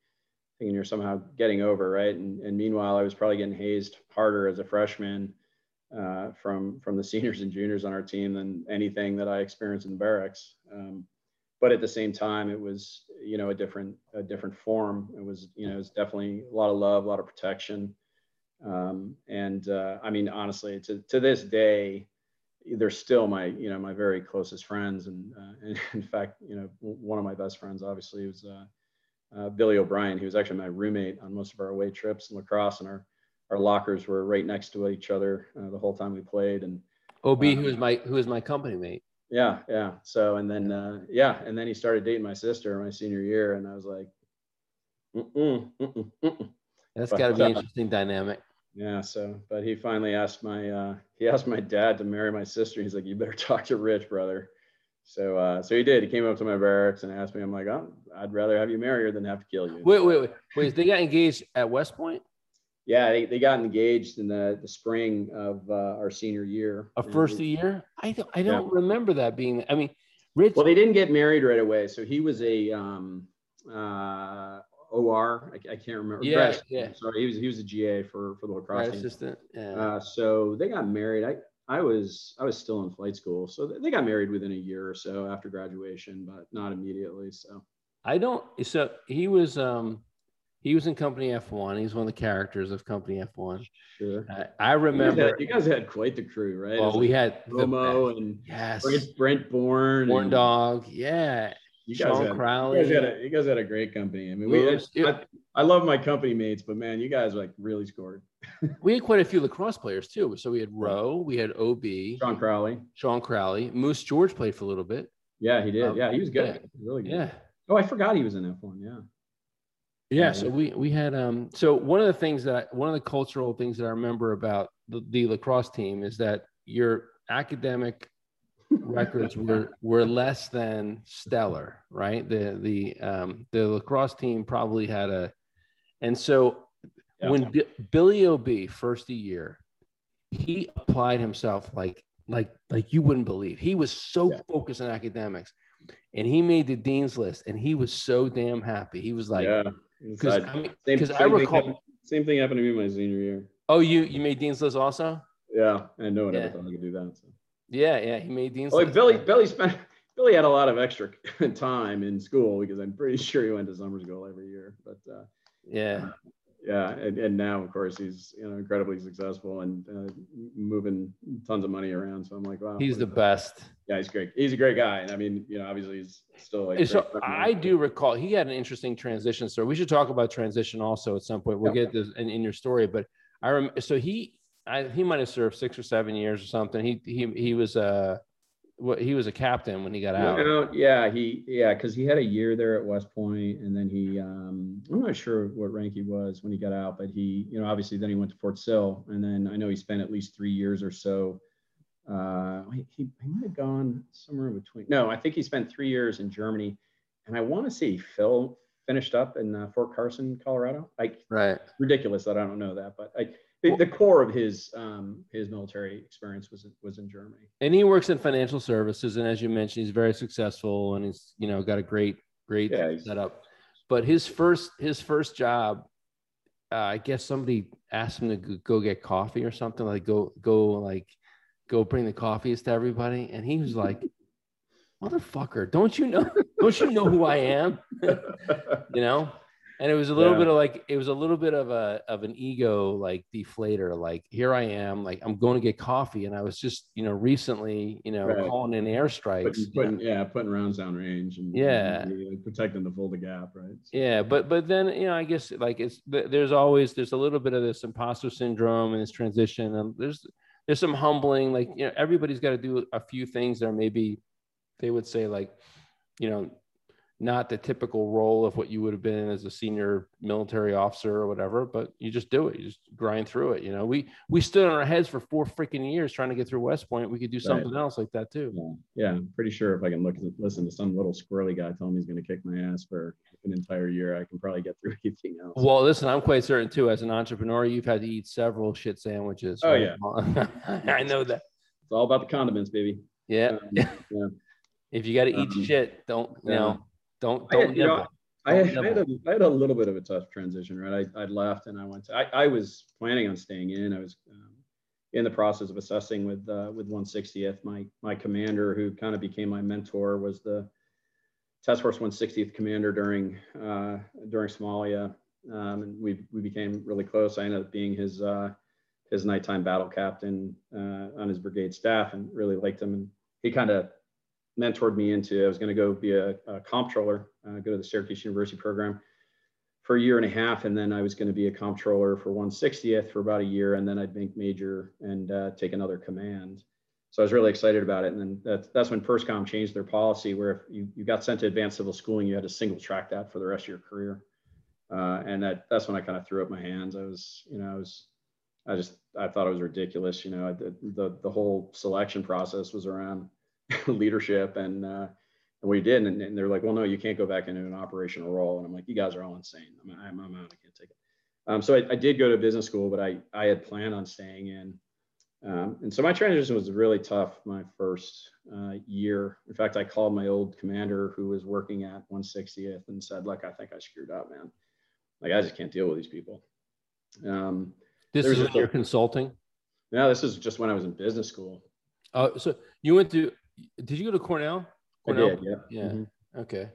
thinking you're somehow getting over, right? And, and meanwhile, I was probably getting hazed harder as a freshman uh, from from the seniors and juniors on our team than anything that I experienced in the barracks. Um, but at the same time, it was you know a different a different form. It was you know it was definitely a lot of love, a lot of protection, um, and uh, I mean honestly, to to this day, they're still my you know my very closest friends, and, uh, and in fact, you know one of my best friends obviously was uh, uh, Billy O'Brien. He was actually my roommate on most of our away trips in lacrosse, and our our lockers were right next to each other uh, the whole time we played. And Ob, who was my who was my company mate. Yeah, yeah. So and then uh, yeah, and then he started dating my sister in my senior year, and I was like, mm-mm, mm-mm, mm-mm. that's got to be an uh, interesting dynamic. Yeah. So, but he finally asked my uh, he asked my dad to marry my sister. He's like, "You better talk to Rich, brother." So, uh, so he did. He came up to my barracks and asked me. I'm like, "Oh, I'd rather have you marry her than have to kill you." Wait, wait, wait, wait. They got engaged at West Point. Yeah, they, they got engaged in the, the spring of uh, our senior year. A first year? I don't I don't yeah. remember that being. I mean, Rich. Well, they didn't get married right away. So he was a um, uh, OR. I, I can't remember. Yeah, Grad, yeah. Sorry, he was he was a GA for for the lacrosse assistant. Yeah. Uh, so they got married. I I was I was still in flight school, so they got married within a year or so after graduation, but not immediately. So I don't. So he was um he was in Company F1. He's one of the characters of Company F1. Sure. Uh, I remember. You guys, had, you guys, had, quite the crew, right? Well, we had Momo and yes, Brent, Brent Bourne, Born Dog. Yeah. You guys, Sean had, Crowley. You guys, had a, you guys had a great company. I mean, we, was, I, I, love my company mates, but man, you guys like really scored. we had quite a few lacrosse players too. So we had Rowe, we had OB, Sean Crowley, Sean Crowley, Moose George played for a little bit. Yeah, he did. Um, yeah, he was good. Yeah. Really good. Yeah. Oh, I forgot he was in F1. Yeah. Yeah, so we we had um so one of the things that one of the cultural things that I remember about the, the lacrosse team is that your academic records were were less than stellar, right? The the um the lacrosse team probably had a and so yeah. when B- Billy OB first a year, he applied himself like like like you wouldn't believe. He was so yeah. focused on academics and he made the dean's list and he was so damn happy. He was like yeah because I, mean, same, I recall thing same thing happened to me my senior year. Oh, you you made Dean's List also? Yeah, I know. Yeah. I thought I could do that. So. Yeah, yeah, he made Dean's well, List. Billy Billy spent Billy had a lot of extra time in school because I'm pretty sure he went to summer school every year. But uh, yeah, yeah, and, and now of course he's you know incredibly successful and uh, moving tons of money around. So I'm like, wow, he's the best. Yeah, he's great. He's a great guy, and I mean, you know, obviously he's still like. So I do recall he had an interesting transition story. We should talk about transition also at some point. We'll yeah. get this in, in, your story, but I remember. So he, I, he might have served six or seven years or something. He he he was uh what he was a captain when he got out. No, yeah, he yeah, because he had a year there at West Point, and then he um, I'm not sure what rank he was when he got out, but he you know obviously then he went to Fort Sill, and then I know he spent at least three years or so. Uh, he, he might have gone somewhere in between. No, I think he spent three years in Germany, and I want to see Phil finished up in uh, Fort Carson, Colorado. Like right, ridiculous that I don't know that, but I the, the core of his um, his military experience was was in Germany. And he works in financial services, and as you mentioned, he's very successful, and he's you know got a great great yeah, setup. But his first his first job, uh, I guess somebody asked him to go get coffee or something like go go like go bring the coffees to everybody, and he was like. Motherfucker, don't you know? Don't you know who I am? you know, and it was a little yeah. bit of like it was a little bit of a of an ego like deflator like here i am like i'm going to get coffee and i was just you know recently you know right. calling in airstrikes putting, putting yeah putting rounds down range and yeah and protecting to fill the gap right so. yeah but but then you know i guess like it's there's always there's a little bit of this imposter syndrome and this transition and there's there's some humbling like you know everybody's got to do a few things that maybe they would say like you know not the typical role of what you would have been as a senior military officer or whatever, but you just do it. You just grind through it. You know, we we stood on our heads for four freaking years trying to get through West Point. We could do something right. else like that too. Yeah. yeah, I'm pretty sure if I can look listen to some little squirrely guy telling me he's going to kick my ass for an entire year, I can probably get through anything else. Well, listen, I'm quite certain too. As an entrepreneur, you've had to eat several shit sandwiches. Oh right? yeah, I know that. It's all about the condiments, baby. Yeah. Um, yeah. If you got to eat um, shit, don't you yeah. know don't don't I had, you know, I, had, I, had a, I had a little bit of a tough transition, right? I, I left and I went to, I, I was planning on staying in. I was um, in the process of assessing with uh, with 160th. My my commander, who kind of became my mentor, was the Task Force 160th commander during uh, during Somalia, um, and we we became really close. I ended up being his uh, his nighttime battle captain uh, on his brigade staff, and really liked him. And he kind of mentored me into. I was going to go be a, a comptroller, uh, go to the Syracuse University program for a year and a half, and then I was going to be a comptroller for 160th for about a year, and then I'd make major and uh, take another command. So I was really excited about it, and then that's, that's when PERSCOM changed their policy, where if you, you got sent to advanced civil schooling, you had to single track that for the rest of your career. Uh, and that that's when I kind of threw up my hands. I was, you know, I was I just I thought it was ridiculous. You know, the the, the whole selection process was around leadership and uh, and we did, and, and, they're like, well, no, you can't go back into an operational role. And I'm like, you guys are all insane. I'm, I'm, I'm out. I can't take it. Um, so I, I, did go to business school, but I I had planned on staying in. Um, and so my transition was really tough my first uh, year. In fact, I called my old commander who was working at 160th and said, look, I think I screwed up, man. Like, I just can't deal with these people. Um, this is when you're consulting? No, this is just when I was in business school. Oh, so you went to, did you go to Cornell? Cornell? I did, yeah. Yeah. Mm-hmm. Okay.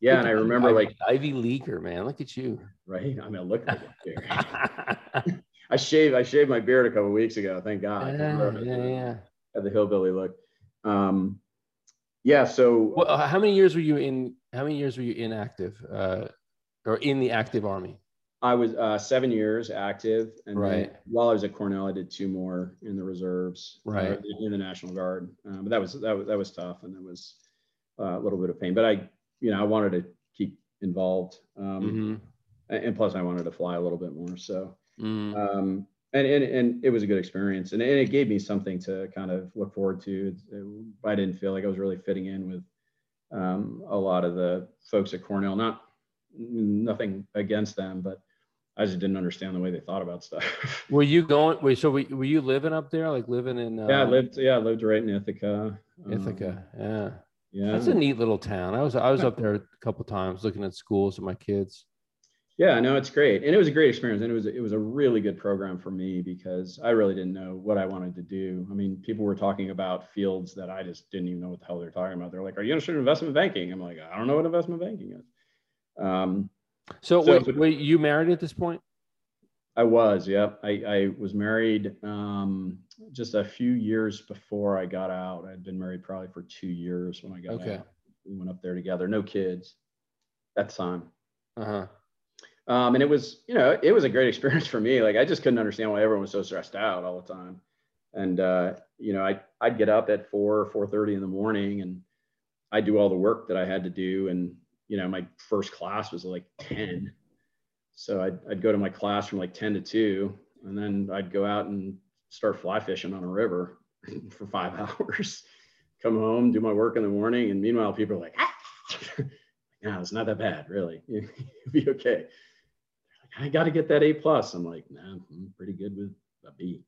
Yeah, Look and I remember Ivy, like Ivy Leaguer, man. Look at you. Right. I mean, look like it. I shaved. I shaved my beard a couple weeks ago. Thank God. Yeah, yeah, yeah. Had the hillbilly look. Um, yeah. So, well, how many years were you in? How many years were you inactive, uh, or in the active army? I was uh, seven years active, and right. while I was at Cornell, I did two more in the reserves, uh, right, uh, in the National Guard. Uh, but that was that was that was tough, and it was uh, a little bit of pain. But I, you know, I wanted to keep involved, um, mm-hmm. and plus I wanted to fly a little bit more. So, mm-hmm. um, and, and and it was a good experience, and, and it gave me something to kind of look forward to. I didn't feel like I was really fitting in with um, a lot of the folks at Cornell. Not nothing against them, but I just didn't understand the way they thought about stuff. were you going? Wait, so were, were you living up there, like living in? Uh, yeah, I lived. Yeah, I lived right in Ithaca. Ithaca, um, yeah. Yeah, that's a neat little town. I was I was up there a couple times looking at schools with my kids. Yeah, no, it's great, and it was a great experience, and it was it was a really good program for me because I really didn't know what I wanted to do. I mean, people were talking about fields that I just didn't even know what the hell they're talking about. They're like, "Are you interested in investment banking?" I'm like, "I don't know what investment banking is." Um, so, so wait, wait, you married at this point? I was, yep. I, I was married um, just a few years before I got out. I'd been married probably for two years when I got okay. out. We went up there together, no kids at the time. Uh-huh. Um, and it was, you know, it was a great experience for me. Like I just couldn't understand why everyone was so stressed out all the time. And uh, you know, I I'd get up at four, or four thirty in the morning and I'd do all the work that I had to do. And you know, my first class was like 10. So I'd, I'd go to my class from like 10 to 2, and then I'd go out and start fly fishing on a river for five hours, come home, do my work in the morning. And meanwhile, people are like, ah. no, it's not that bad, really. You'll be okay. I got to get that A plus. I'm like, nah, I'm pretty good with a B.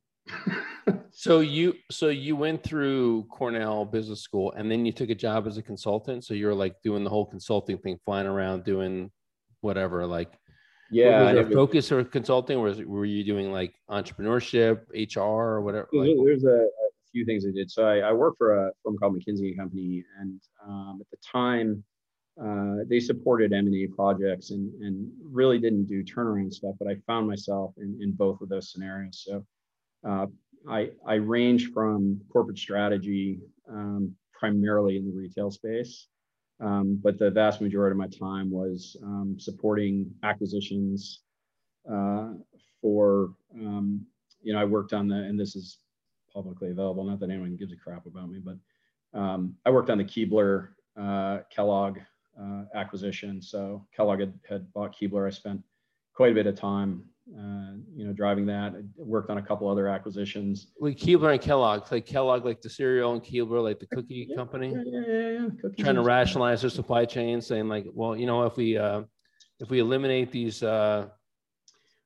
so you so you went through Cornell Business School and then you took a job as a consultant. So you're like doing the whole consulting thing, flying around doing whatever. Like, yeah, was focus or consulting, or was, were you doing like entrepreneurship, HR, or whatever? Like, there's a, a, few things I did. So I, I worked for a firm called McKinsey and Company, and um, at the time. Uh, they supported M&A projects and, and really didn't do turnaround stuff, but I found myself in, in both of those scenarios. So uh, I, I range from corporate strategy um, primarily in the retail space, um, but the vast majority of my time was um, supporting acquisitions uh, for, um, you know, I worked on the, and this is publicly available, not that anyone gives a crap about me, but um, I worked on the Keebler uh, Kellogg uh, acquisition. So Kellogg had, had bought Keebler. I spent quite a bit of time uh, you know, driving that. I worked on a couple other acquisitions. Like Keebler and Kellogg, like Kellogg, like the cereal, and Keebler, like the cookie yeah, company. Yeah, yeah, yeah. yeah. Trying to rationalize their supply chain, saying like, well, you know, if we uh, if we eliminate these. Uh,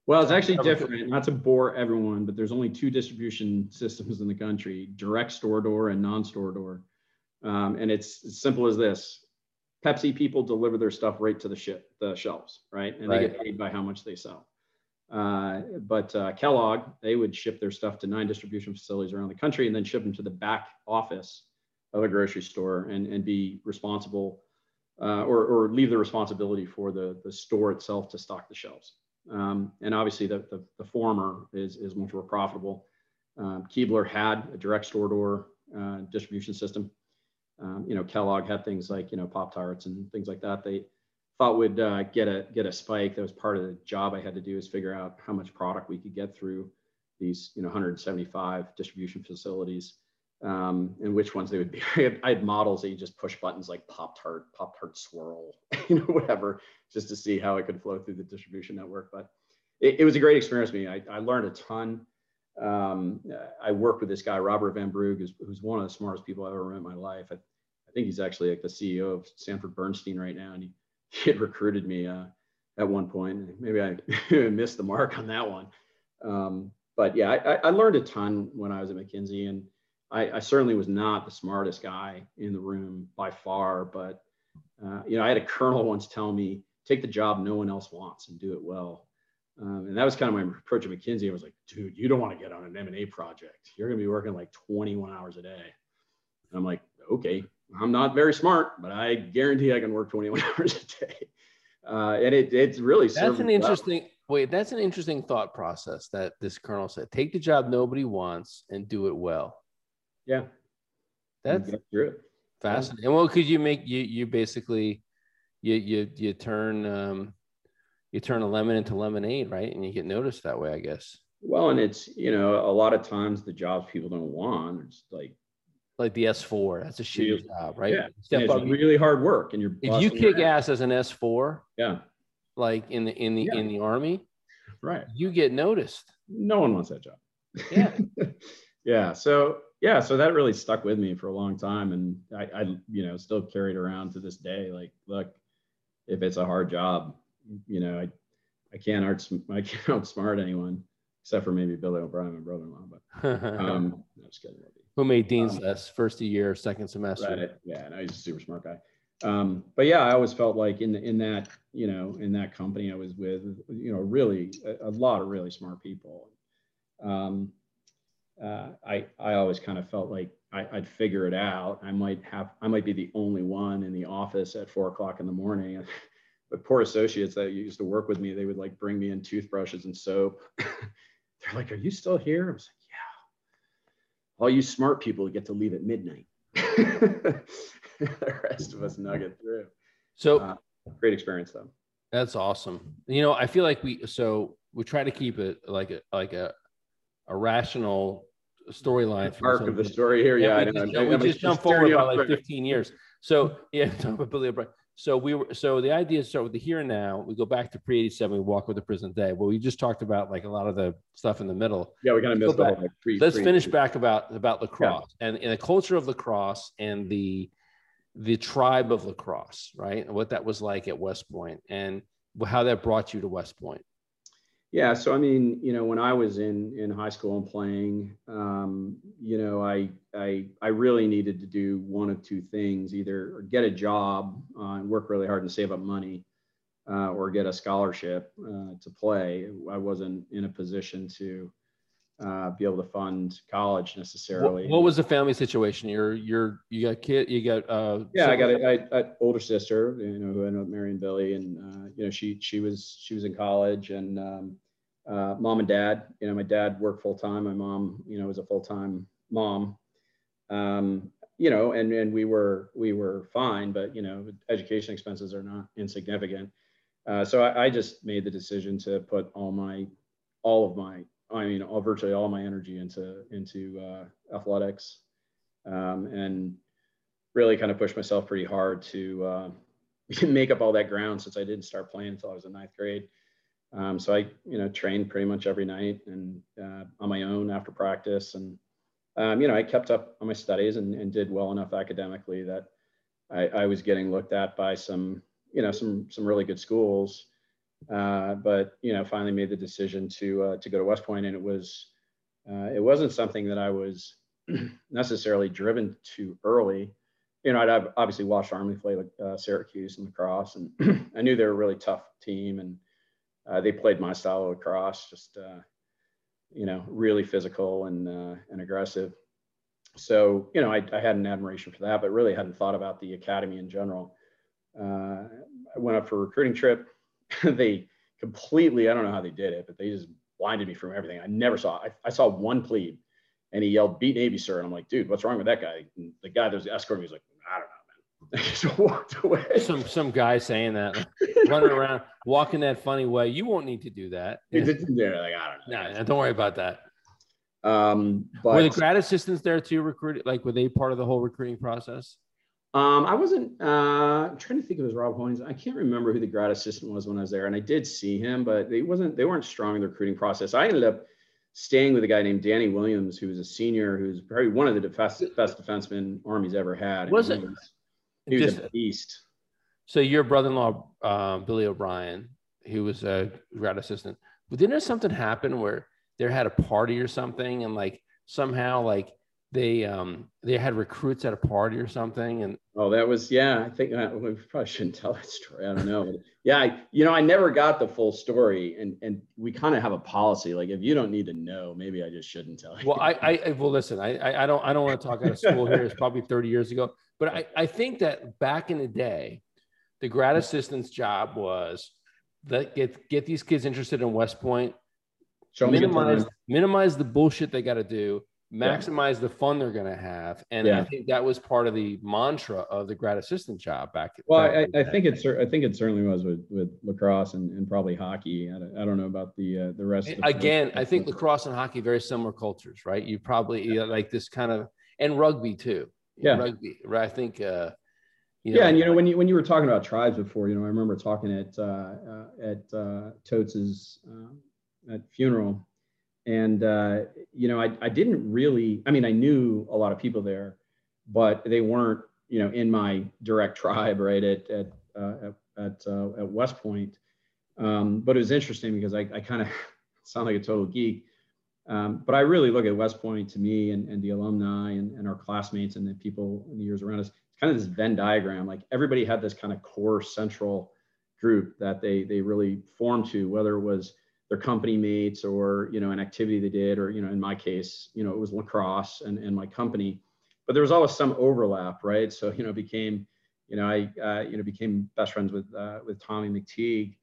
well, it's actually different. Not to bore everyone, but there's only two distribution systems in the country: direct store door and non-store door. Um, and it's as simple as this: Pepsi people deliver their stuff right to the ship, the shelves, right? And right. they get paid by how much they sell. Uh, but uh, Kellogg, they would ship their stuff to nine distribution facilities around the country and then ship them to the back office of a grocery store and, and be responsible uh, or, or leave the responsibility for the, the store itself to stock the shelves. Um, and obviously the, the, the, former is, is much more profitable. Um, Keebler had a direct store door uh, distribution system. Um, you know, Kellogg had things like, you know, Pop Tarts and things like that. They, thought would uh, get a get a spike. That was part of the job I had to do is figure out how much product we could get through these you know 175 distribution facilities um, and which ones they would be. I had, I had models that you just push buttons like Pop Tart, Pop Tart Swirl, you know whatever, just to see how it could flow through the distribution network. But it, it was a great experience for me. I, I learned a ton. um, I worked with this guy, Robert Van Brugge, who's, who's, one of the smartest people I've ever met in my life. I, I, think he's actually like the CEO of Sanford Bernstein right now. And he, he had recruited me uh, at one point. Maybe I missed the mark on that one. Um, but yeah, I, I, learned a ton when I was at McKinsey and I, I, certainly was not the smartest guy in the room by far, but uh, you know, I had a colonel once tell me, take the job no one else wants and do it well. Um, and that was kind of my approach at McKinsey. I was like, dude, you don't want to get on an M&A project. You're going to be working like 21 hours a day. And I'm like, okay, I'm not very smart, but I guarantee I can work 21 hours a day. Uh, and it, it's really that's an interesting well. wait. That's an interesting thought process that this colonel said. Take the job nobody wants and do it well. Yeah, that's true. fascinating. And well, could you make you you basically you you you turn um, you turn a lemon into lemonade, right? And you get noticed that way, I guess. Well, and it's you know a lot of times the jobs people don't want. It's like like the S4. That's a shitty job, right? Yeah, Step it's really hard work, and you're if you kick ass as an S4, yeah, like in the in the yeah. in the army, right? You get noticed. No one wants that job. Yeah, yeah. So yeah, so that really stuck with me for a long time, and I, I you know still carried around to this day. Like, look, if it's a hard job, you know, I, I can't art, I can't outsmart anyone except for maybe Billy O'Brien, my brother-in-law. But um, just kidding. Who made Dean's um, list first a year, second semester? Right. Yeah, no, he's a super smart guy. Um, but yeah, I always felt like in in that you know in that company I was with, you know, really a, a lot of really smart people. Um, uh, I I always kind of felt like I, would figure it out. I might have I might be the only one in the office at four o'clock in the morning. but poor associates that used to work with me, they would like bring me in toothbrushes and soap. They're like, "Are you still here?" I was like. All you smart people get to leave at midnight. the rest of us nugget through. So uh, great experience though. That's awesome. You know, I feel like we so we try to keep it like a like a a rational storyline. Arc of the story here, yeah. yeah we, just, we just jump forward by like 15 years. So yeah, talk about Billy O'Brien. So we were so the idea is start with the here and now. We go back to pre 87, we walk with the present day. Well, we just talked about like a lot of the stuff in the middle. Yeah, we kind of missed the whole like, pre, Let's pre, finish pre. back about about lacrosse yeah. and in the culture of lacrosse and the the tribe of lacrosse, right? And what that was like at West Point and how that brought you to West Point. Yeah, so I mean, you know, when I was in in high school and playing, um, you know, I I I really needed to do one of two things: either get a job uh, and work really hard and save up money, uh, or get a scholarship uh, to play. I wasn't in a position to uh, be able to fund college necessarily. What, what, was the family situation? You're you're you got kid, you got uh. Yeah, I got a, older sister, you know, who ended up marrying Billy, and uh, you know, she she was she was in college and. Um, uh, mom and dad. You know, my dad worked full time. My mom, you know, was a full time mom. Um, you know, and and we were we were fine, but you know, education expenses are not insignificant. Uh, so I, I, just made the decision to put all my all of my I mean, all virtually all my energy into into uh, athletics, um, and really kind of pushed myself pretty hard to uh, make up all that ground since I didn't start playing until I was in ninth grade. Um, so I, you know, trained pretty much every night and uh, on my own after practice. And, um, you know, I kept up on my studies and, and did well enough academically that I, I, was getting looked at by some, you know, some, some really good schools. Uh, but, you know, finally made the decision to, uh, to go to West Point and it was, uh, it wasn't something that I was necessarily driven to early. You know, I'd obviously watched Army play like uh, Syracuse and lacrosse and I knew they were a really tough team and, uh, they played my style of lacrosse, just uh, you know, really physical and uh, and aggressive. So you know, I, I, had an admiration for that, but really hadn't thought about the academy in general. Uh, I went up for a recruiting trip. they completely, I don't know how they did it, but they just blinded me from everything. I never saw. I, I saw one plebe, and he yelled, "Beat Navy, sir!" And I'm like, "Dude, what's wrong with that guy?" And the guy that was escorting me was like. just walked away. Some some guy saying that, running around, walking that funny way. You won't need to do that. Yeah, like I don't know. No, don't worry about that. Um, but, were the grad assistants there too? Recruited, like were they part of the whole recruiting process? Um, I wasn't. Uh, I'm trying to think of his Rob Hoynes. I can't remember who the grad assistant was when I was there, and I did see him, but they wasn't. They weren't strong in the recruiting process. I ended up staying with a guy named Danny Williams, who was a senior, who's probably one of the best, best defensemen Army's ever had. Was it? He was, a beast. So your brother-in-law, uh, Billy O'Brien, who was a grad assistant, but didn't there something happen where there had a party or something, and like somehow like they um they had recruits at a party or something and oh that was yeah i think uh, we probably shouldn't tell that story. I don't know. Yeah I, you know i never got the full story and and we kind of have a policy. Like if you don't need to know maybe i just shouldn't tell you. Well i i well listen i i don't i don't want to talk out of school here. It's probably 30 years ago but i i think that back in the day the grad assistant's job was that get get these kids interested in west point Show minimize minimize the bullshit they got to do maximize yeah. the fun they're going to have. And yeah. i think that was part of the mantra of the grad assistant job back well back I, I think it's i think it certainly was with with lacrosse and, and probably hockey. I don't, I don't know about the uh, the rest of the again i think lacrosse and hockey very similar cultures right? You probably you know, like this kind of and rugby too yeah. rugby right i think uh you know, yeah, and you know when you when you were talking about tribes before, you know, I remember talking at uh, uh, at uh, Totes' uh, at funeral, and uh, you know I, I didn't really i mean i knew a lot of people there but they weren't you know in my direct tribe right at at uh, at, uh, at west point. Um, but it was interesting because i, I kind of sound like a total geek um, but i really look at west point to me and, and the alumni and, and our classmates and the people in the years around us it's kind of this venn diagram. Like everybody had this kind of core central group that they they really formed to whether it was their company mates or you know an activity they did or you know in my case you know it was lacrosse and, and my company. But there was always some overlap right? So you know became you know i uh, you know became best friends with uh, with tommy mcteague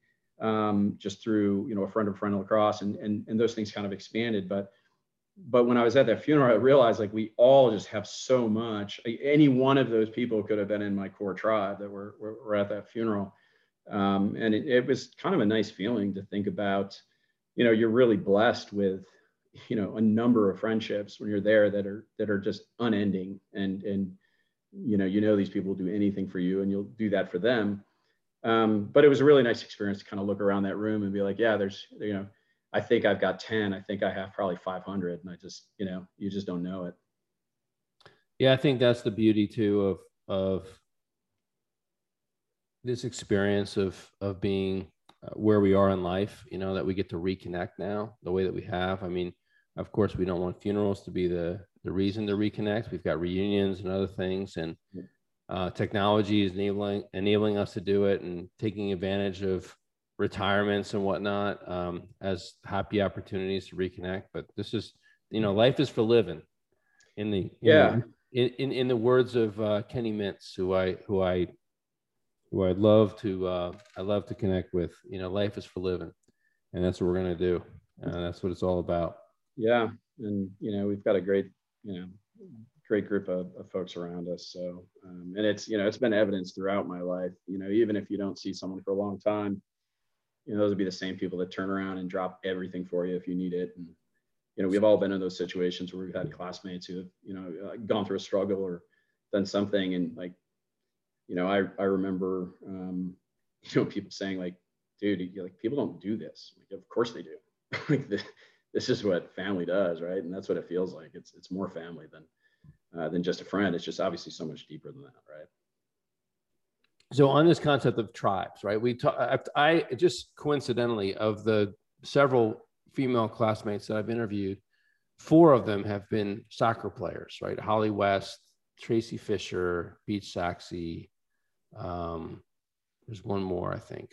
um, just through you know a friend of a friend of lacrosse and, and and those things kind of expanded. But but when i was at that funeral i realized like we all just have so much. Any one of those people could have been in my core tribe that were, were, at that funeral. Um, and it, it was kind of a nice feeling to think about you know you're really blessed with you know a number of friendships when you're there that are that are just unending. And and you know you know these people will do anything for you and you'll do that for them um, but it was a really nice experience to kind of look around that room and be like yeah there's you know i think i've got 10 i think i have probably 500 and i just you know you just don't know it yeah i think that's the beauty too of of this experience of of being uh, where we are in life, you know, that we get to reconnect now the way that we have. I mean, of course, we don't want funerals to be the, the reason to reconnect. We've got reunions and other things, and uh, technology is enabling enabling us to do it and taking advantage of retirements and whatnot um, as happy opportunities to reconnect. But this is, you know, life is for living. In the yeah, in, in in the words of uh, Kenny Mintz, who I who I who I'd love to uh, I love to connect with. You know, life is for living, and that's what we're gonna do. And that's what it's all about. Yeah, and you know we've got a great you know great group of, of folks around us. So um, and it's you know it's been evidence throughout my life. You know even if you don't see someone for a long time, you know those would be the same people that turn around and drop everything for you if you need it. And you know we've all been in those situations where we've had classmates who have you know uh, gone through a struggle or done something and like you know, I, I remember, um, you know, people saying like, dude, like people don't do this. Like, of course they do. like this, this is what family does. Right. And that's what it feels like. It's, it's more family than, uh, than just a friend. It's just obviously so much deeper than that. Right. So on this concept of tribes, right? We talk, I, I just coincidentally of the several female classmates that I've interviewed, four of them have been soccer players, right? Holly West, Tracy Fisher, Beach Saxey, um, there's one more, I think.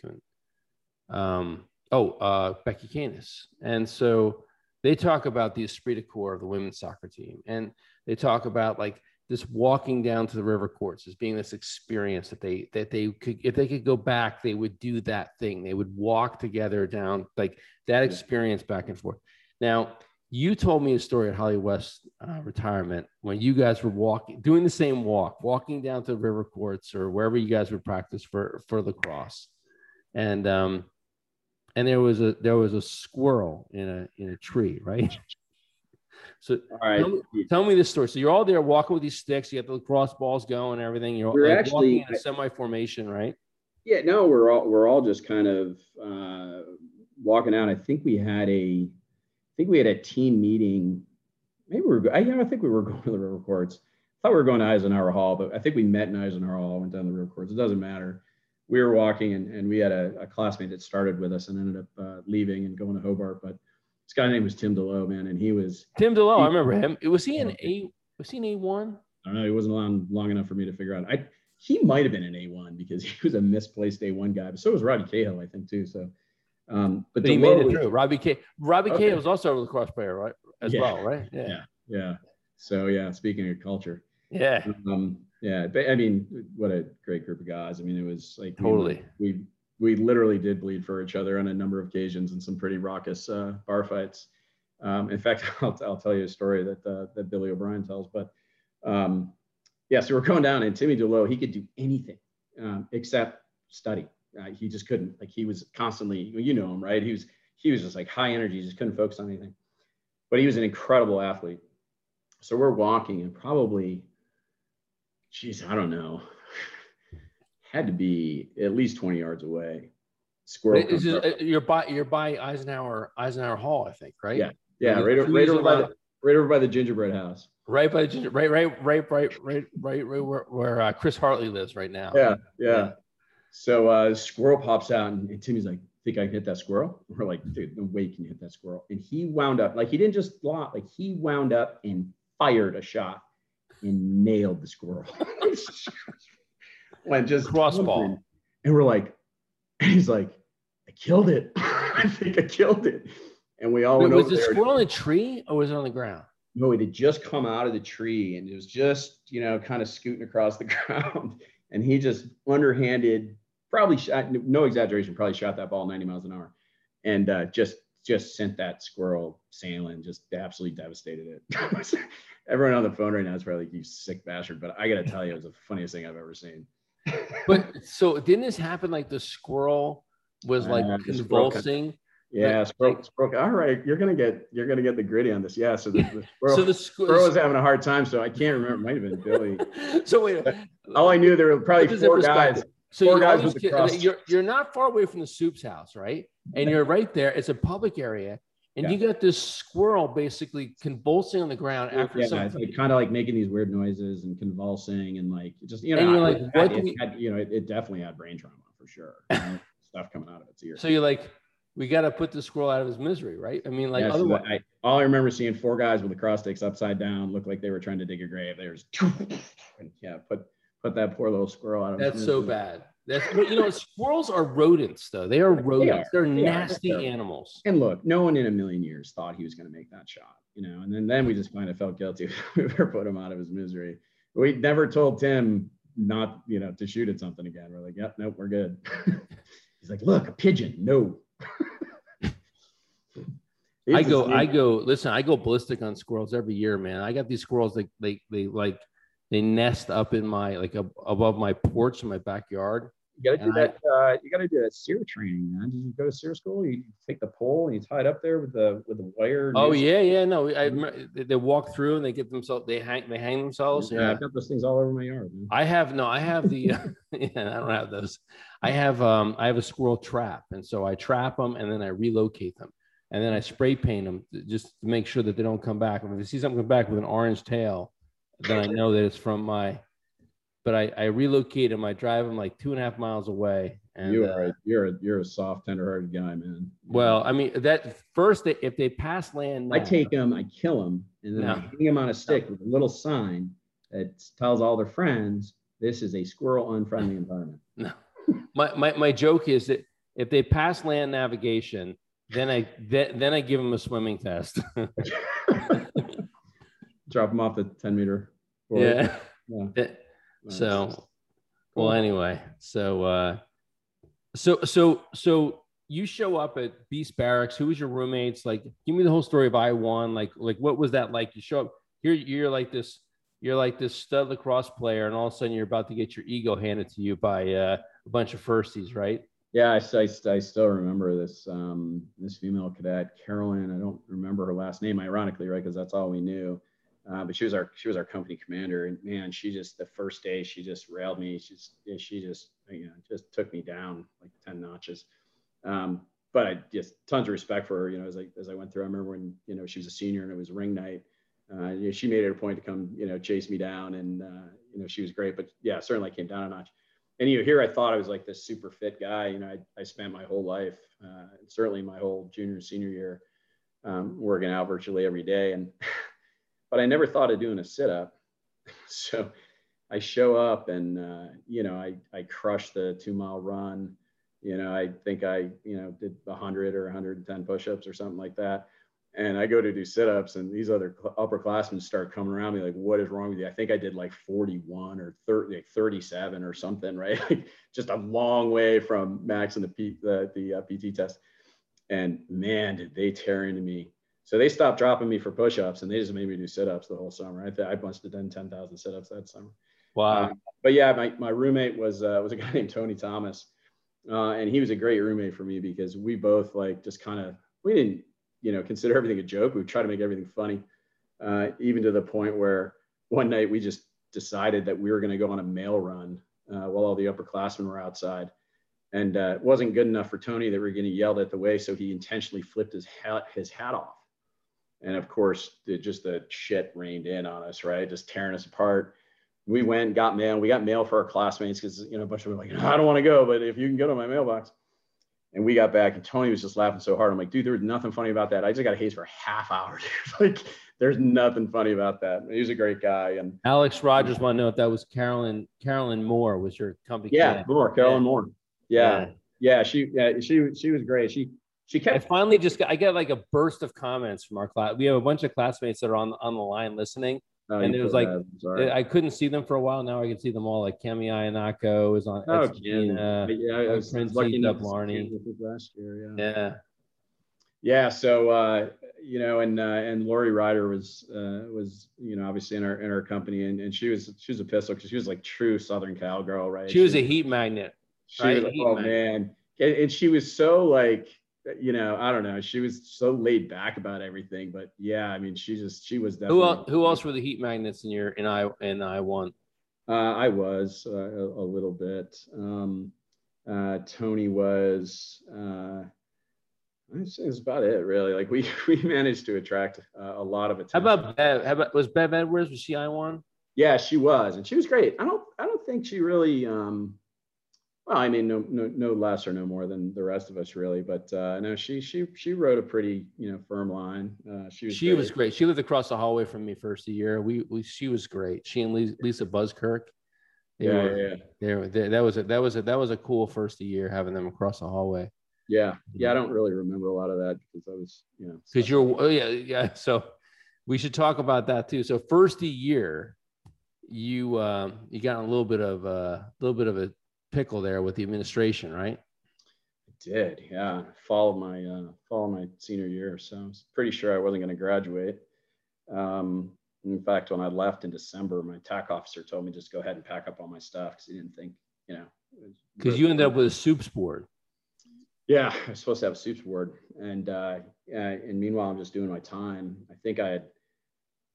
Um, oh, uh, Becky Canis. And so they talk about the esprit de corps of the women's soccer team. And they talk about like this walking down to the river courts as being this experience that they that they could if they could go back they would do that thing. They would walk together down like that experience back and forth. Now you told me a story at Holly West uh, retirement when you guys were walking, doing the same walk, walking down to the river courts or wherever you guys would practice for for lacrosse, and um, and there was a there was a squirrel in a in a tree, right? So all right. tell, me, tell me this story. So you're all there walking with these sticks. You got the lacrosse balls going and everything. You're we're like actually walking in a semi formation, right? Yeah. No, we're all we're all just kind of uh, walking out. I think we had a, I think we had a team meeting. Maybe we were. I, I think we were going to the river courts. I thought we were going to Eisenhower Hall, but I think we met in Eisenhower Hall. Went down the river courts. It doesn't matter. We were walking, and, and we had a, a classmate that started with us and ended up uh, leaving and going to Hobart. But this guy name was Tim DeLoe, man, and he was Tim DeLoe. He, I remember him. Was he an A? Was he an A one? I don't know. He wasn't long long enough for me to figure out. I he might have been an A one because he was a misplaced A one guy, but so was Robbie Cahill, I think too. So, um, but, but he made it through. Robbie K. Robbie okay. Cahill was also a lacrosse player, right? As yeah. well, right? Yeah. yeah, yeah. So yeah, speaking of culture, yeah, um, yeah. But I mean, what a great group of guys. I mean, it was like totally. We we, literally did bleed for each other on a number of occasions in some pretty raucous uh, bar fights. Um, in fact, I'll, I'll tell you a story that uh, that Billy O'Brien tells, but um, yeah, so we're going down, and Timmy DeLoe, he could do anything um, except study. Uh, he just couldn't. Like he was constantly, you know him, right? He was he was just like high energy, just couldn't focus on anything. But he was an incredible athlete. So we're walking, and probably, geez, I don't know, had to be at least 20 yards away. Squirrel. Is it, you're by you're by Eisenhower Eisenhower Hall, I think, right? Yeah, yeah, right, right over by the right over by the gingerbread house. Right by the ginger, right, right, right, right, right, right, right where, where uh, Chris Hartley lives right now. Yeah, yeah. So uh, squirrel pops out, and, and Timmy's like, "Think I can hit that squirrel?" We're like, "Dude, no way can you hit that squirrel!" And he wound up like he didn't just block, like he wound up and fired a shot and nailed the squirrel. Went just crossball, and we're like, and he's like, "I killed it! I think I killed it!" And we all Wait, went was the squirrel in a tree or was it on the ground? No, it had just come out of the tree and it was just, you know, kind of scooting across the ground. And he just underhanded, probably shot, no exaggeration, probably shot that ball 90 miles an hour and uh, just just sent that squirrel sailing, just absolutely devastated it. Everyone on the phone right now is probably like, you sick bastard. But I got to tell you, it was the funniest thing I've ever seen. But so didn't this happen like the squirrel was like uh, convulsing? Yeah, squirrel, squirrel, all right, you're gonna get you're gonna get the gritty on this. Yeah, so the, the squirrel, so the squ- squirrel was having a hard time, so I can't remember. It might have been Billy. so wait, all I knew there were probably four guys. So four guys with the cross. You're you're not far away from the Supe's house, right? And you're right there. It's a public area, and yeah. you got this squirrel basically convulsing on the ground after yeah, something. Like kind of like making these weird noises and convulsing and like just you know, and you're like, what it, we... had, you know, it, it, definitely had brain trauma for sure. You know, stuff coming out of its ears. So you're like we got to put the squirrel out of his misery, right? I mean, like, yeah, otherwise, so I, all I remember seeing four guys with lacrosse sticks upside down, looked like they were trying to dig a grave. There's, yeah, put put that poor little squirrel out of. That's so bad. That's you know, squirrels are rodents, though. They are rodents. They are. They're they nasty are. animals. And look, no one in a million years thought he was going to make that shot, you know. And then then we just kind of felt guilty. we put him out of his misery. We never told Tim not, you know, to shoot at something again. We're like, yep, nope, we're good. He's like, look, a pigeon, no. I go, I go. Listen, I go ballistic on squirrels every year, man. I got these squirrels. They, they, they like, they nest up in my like above my porch in my backyard. You got to do that. I, uh, you got to do that SERE training, man. Did you go to SERE school? You take the pole and you tie it up there with the with the wire. Oh yeah, yeah. No, I they walk through and they get themselves. They hang. They hang themselves. Yeah, yeah. I've got those things all over my yard. Man. I have no. I have the. yeah, I don't have those. I have um. I have a squirrel trap, and so I trap them and then I relocate them, and then I spray paint them just to make sure that they don't come back. And if I see something come back with an orange tail, then I know that it's from my but I, I relocate them. I drive them like two and a half miles away. And you are uh, you're a, you're a soft, tender-hearted guy, man. Well, I mean that first, if they pass land, now, I take them, I kill them, and then no. I hang them on a stick no. with a little sign that tells all their friends this is a squirrel unfriendly environment. No, my, my my joke is that if they pass land navigation, then I then, then I give them a swimming test. Drop them off the ten meter. Yeah. yeah. So, well, anyway, so, uh, so, so, so you show up at Beast Barracks. Who was your roommates? Like, give me the whole story of I one. Like, like what was that like? You show up here, you're like this, you're like this stud lacrosse player, and all of a sudden you're about to get your ego handed to you by uh, a bunch of firsties, right? Yeah, I, I, I still remember this um, this female cadet, Carolyn. I don't remember her last name, ironically, right? Because that's all we knew. Uh, but she was our she was our company commander, and man, she just the first day she just railed me. She just she just you know just took me down like ten notches. Um, but I just tons of respect for her. You know, as I as I went through, I remember when you know she was a senior and it was ring night. Uh, you know, she made it a point to come, you know, chase me down, and uh, you know she was great. But yeah, certainly came down a notch. And you know, here I thought I was like this super fit guy. You know, I, I spent my whole life, uh, certainly my whole junior and senior year, um, working out virtually every day, and but I never thought of doing a sit up. so I show up and uh, you know I I crush the two mile run you know, I think I, you know, did 100 or 110 push-ups or something like that. And I go to do sit-ups, and these other upperclassmen start coming around me like, "What is wrong with you?" I think I did like 41 or 30, like 37 or something, right? Like just a long way from max in the P, the, the uh, PT test. And man, did they tear into me. So they stopped dropping me for push-ups, and they just made me do sit-ups the whole summer. I, th- I must have done 10,000 sit-ups that summer. Wow. Um, but yeah, my, my roommate was uh, was a guy named Tony Thomas uh, and he was a great roommate for me because we both like just kind of we didn't you know consider everything a joke. We try to make everything funny, uh, even to the point where one night we just decided that we were going to go on a mail run uh, while all the upperclassmen were outside. And uh, it wasn't good enough for Tony that we were getting yelled at the way, so he intentionally flipped his hat his hat off. And of course, just the shit rained in on us, right? Just tearing us apart we went got mail. We got mail for our classmates because you know a bunch of them were like, I don't want to go, but if you can go to my mailbox. And we got back, and Tony was just laughing so hard. I'm like, dude, there was nothing funny about that. I just got a haze for a half hour. dude like, there's nothing funny about that. He was a great guy. And Alex Rogers want to know if that was Carolyn Carolyn Moore was your company. Yeah, Moore, Carolyn yeah. Moore. Yeah. yeah, yeah, she yeah, she she was great. She she kept. I finally just got I get like a burst of comments from our class. We have a bunch of classmates that are on on the line listening, Oh, and it was like I couldn't see them for a while. Now I can see them all. Like Kemi Ayanako is on. Oh, Gina. yeah, I was Prince lucky enough Larney. last year. Yeah. Yeah. Yeah. So uh, you know, and uh, and Lori Ryder was uh, was you know obviously in our in our company, and, and she was she was a pistol because she was like true Southern cowgirl, right? She was a heat magnet. She right? was, oh magnet. man, and, and she was so like you know, I don't know. She was so laid back about everything, but yeah, I mean, she just she was definitely. Who else, who else were the heat magnets in your in I in I one? Uh, I was uh, a, a, little bit. Um, uh, Tony was. Uh, that's about it, really. Like we we managed to attract uh, a lot of attention. How about Bev? How about was Bev Edwards? Was she I one? Yeah, she was, and she was great. I don't I don't think she really. Um, well, I mean, no, no, no less or no more than the rest of us, really. But uh, no, she, she, she wrote a pretty, you know, firm line. Uh, she was, she great. was great. She lived across the hallway from me first year. We, we, she was great. She and Lisa Buzzkirk. Yeah, were, yeah, they were, they, that was a, that was a, that was a cool first year having them across the hallway. Yeah, yeah. I don't really remember a lot of that because I was, you know, because you're, oh, yeah, yeah. So we should talk about that too. So first a year, you, um, you got a little bit of a uh, little bit of a pickle there with the administration, right? I did, yeah. Fall of my uh, fall of my senior year, so I was pretty sure I wasn't going to graduate. Um, in fact, when I left in December, my TAC officer told me just go ahead and pack up all my stuff because he didn't think, you know. Because you ended up with a Supe's board. Yeah, I was supposed to have a Supe's board, and uh, and meanwhile, I'm just doing my time. I think I had,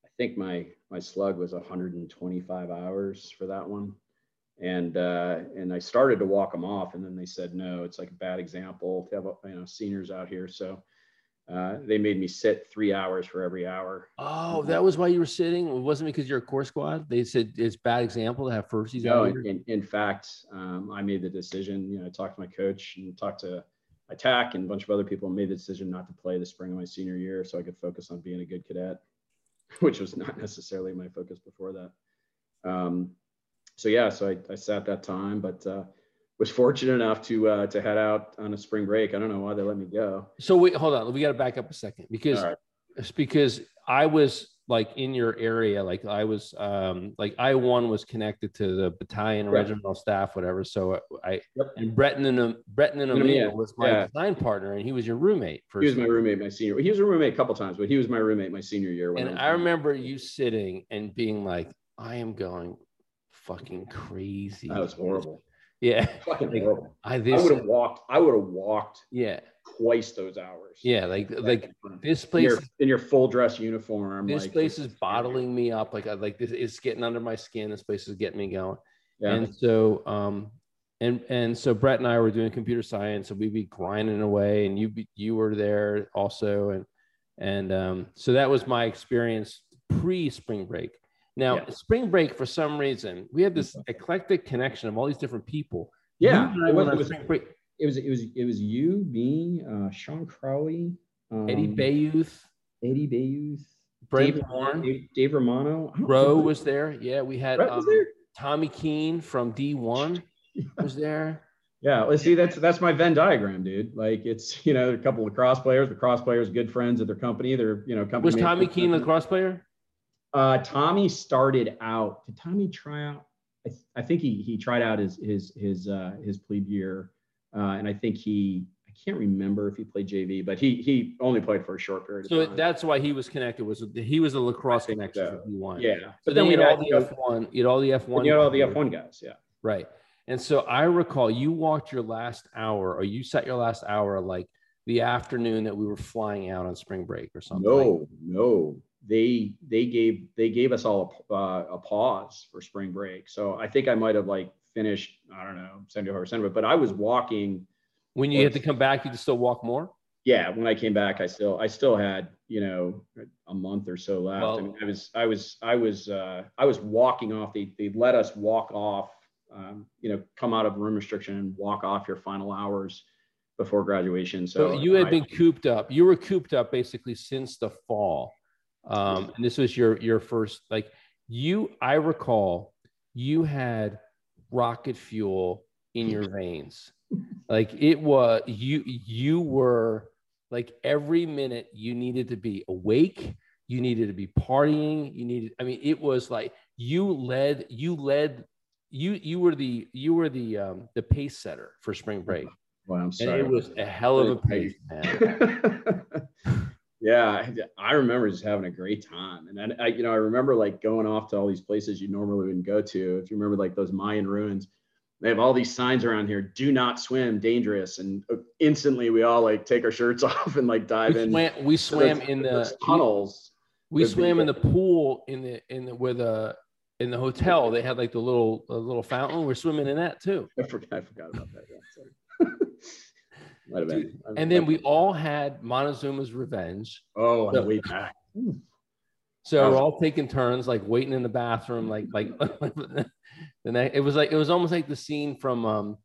I think my my slug was 125 hours for that one and uh, and I started to walk them off, and then they said no, it's like a bad example to have you know seniors out here, so uh, they made me sit three hours for every hour. Oh, that was why you were sitting. It wasn't because you're a Corps Squad. They said it's bad example to have firsties. No, in, in, fact, um, I made the decision. You know, I talked to my coach and talked to my TAC and a bunch of other people, and made the decision not to play the spring of my senior year, so I could focus on being a good cadet, which was not necessarily my focus before that. Um, so yeah, so I, I sat that time, but uh, was fortunate enough to uh, to head out on a spring break. I don't know why they let me go. So wait, hold on, we got to back up a second because right. it's because I was like in your area, like I was um, like I one was connected to the battalion right. regimental staff, whatever. So I yep. and Breton and Breton and yeah. was my yeah. design partner, and he was your roommate. He was my roommate my senior. He was a roommate a couple times, but he was my roommate my senior year. and I, I remember you sitting and being like, "I am going fucking crazy. That was horrible. Yeah. Fucking like, horrible. I, I would have walked, I would have walked yeah twice those hours. Yeah, like like this place in your, in your full dress uniform. This like, place is bottling me up. Like I like this it's getting under my skin. This place is getting me going. Yeah. And so um and and so Brett and I were doing computer science, and we'd be grinding away, and you be, you were there also, and and um, so that was my experience pre spring break. Now, Yeah. spring break, for some reason, we had this eclectic connection of all these different people. Yeah, I it was- it was-. It was it was it was you, me, uh, Sean Crowley, um, Eddie Bayouth, Eddie Bayouth, Brent Dave, Bourne, Dave, Dave Romano. Rowe was there. Yeah, we had um. Tommy Keene from D1 was there. Yeah, let's see. That's that's my Venn diagram, dude. Like it's you know a couple of lacrosse players. Lacrosse players, good friends at their company. They're you know company. Was. Tommy Keene a lacrosse player? Uh, Tommy started out. Did Tommy try out? I, th- I think he he tried out his his his uh, his plebe year, uh, and I think he I can't remember if he played JV, but he he only played for a short period. So of time. that's why he was connected. Was he was a lacrosse connection so. D1? yeah. But But then then we had all the F1. You had all the F1. you know all the F1 guys. Yeah. Right. And so I recall you walked your last hour, or you set your last hour like the afternoon that we were flying out on spring break or something. No, no. They they gave they gave us all a, uh, a pause for spring break. So I think I might have like finished I don't know seventy five percent of it, but I was walking. when you had to come back, you could still walk more. Yeah, when I came back, I still I still had you know a month or so left. I mean, I was I was I was uh, I was walking off. They they let us walk off. Um, you know, come out of room restriction and walk off your final hours before graduation. So, So, you had I- been cooped up. You were cooped up basically since the fall. Um, and this was your your first like you. I recall you had rocket fuel in your veins. Like it was you. You were like every minute you needed to be awake. You needed to be partying. You needed. I mean, it was like you led. You led. You you were the you were the um, the pace setter for spring break. Well, I'm And sorry. it was a hell of a pace, man. yeah, I- I remember just having a great time, and then I, you know, I remember like going off to all these places you normally wouldn't go to. If you remember, like those Mayan ruins, they have all these signs around here: "Do not swim, dangerous." And uh, instantly, we all like take our shirts off and like dive We in. swam, we swam those- in the tunnels. We with swam in the pool in the in the where the in the hotel. They had like the little a little fountain. We're swimming in that too. I forgot, I forgot about that. Yeah, sorry. Might have been. And then we all had Montezuma's Revenge. Oh, on So- the way back. So we're all taking turns, like waiting in the bathroom, like like the next, it was like it was almost like the scene from um,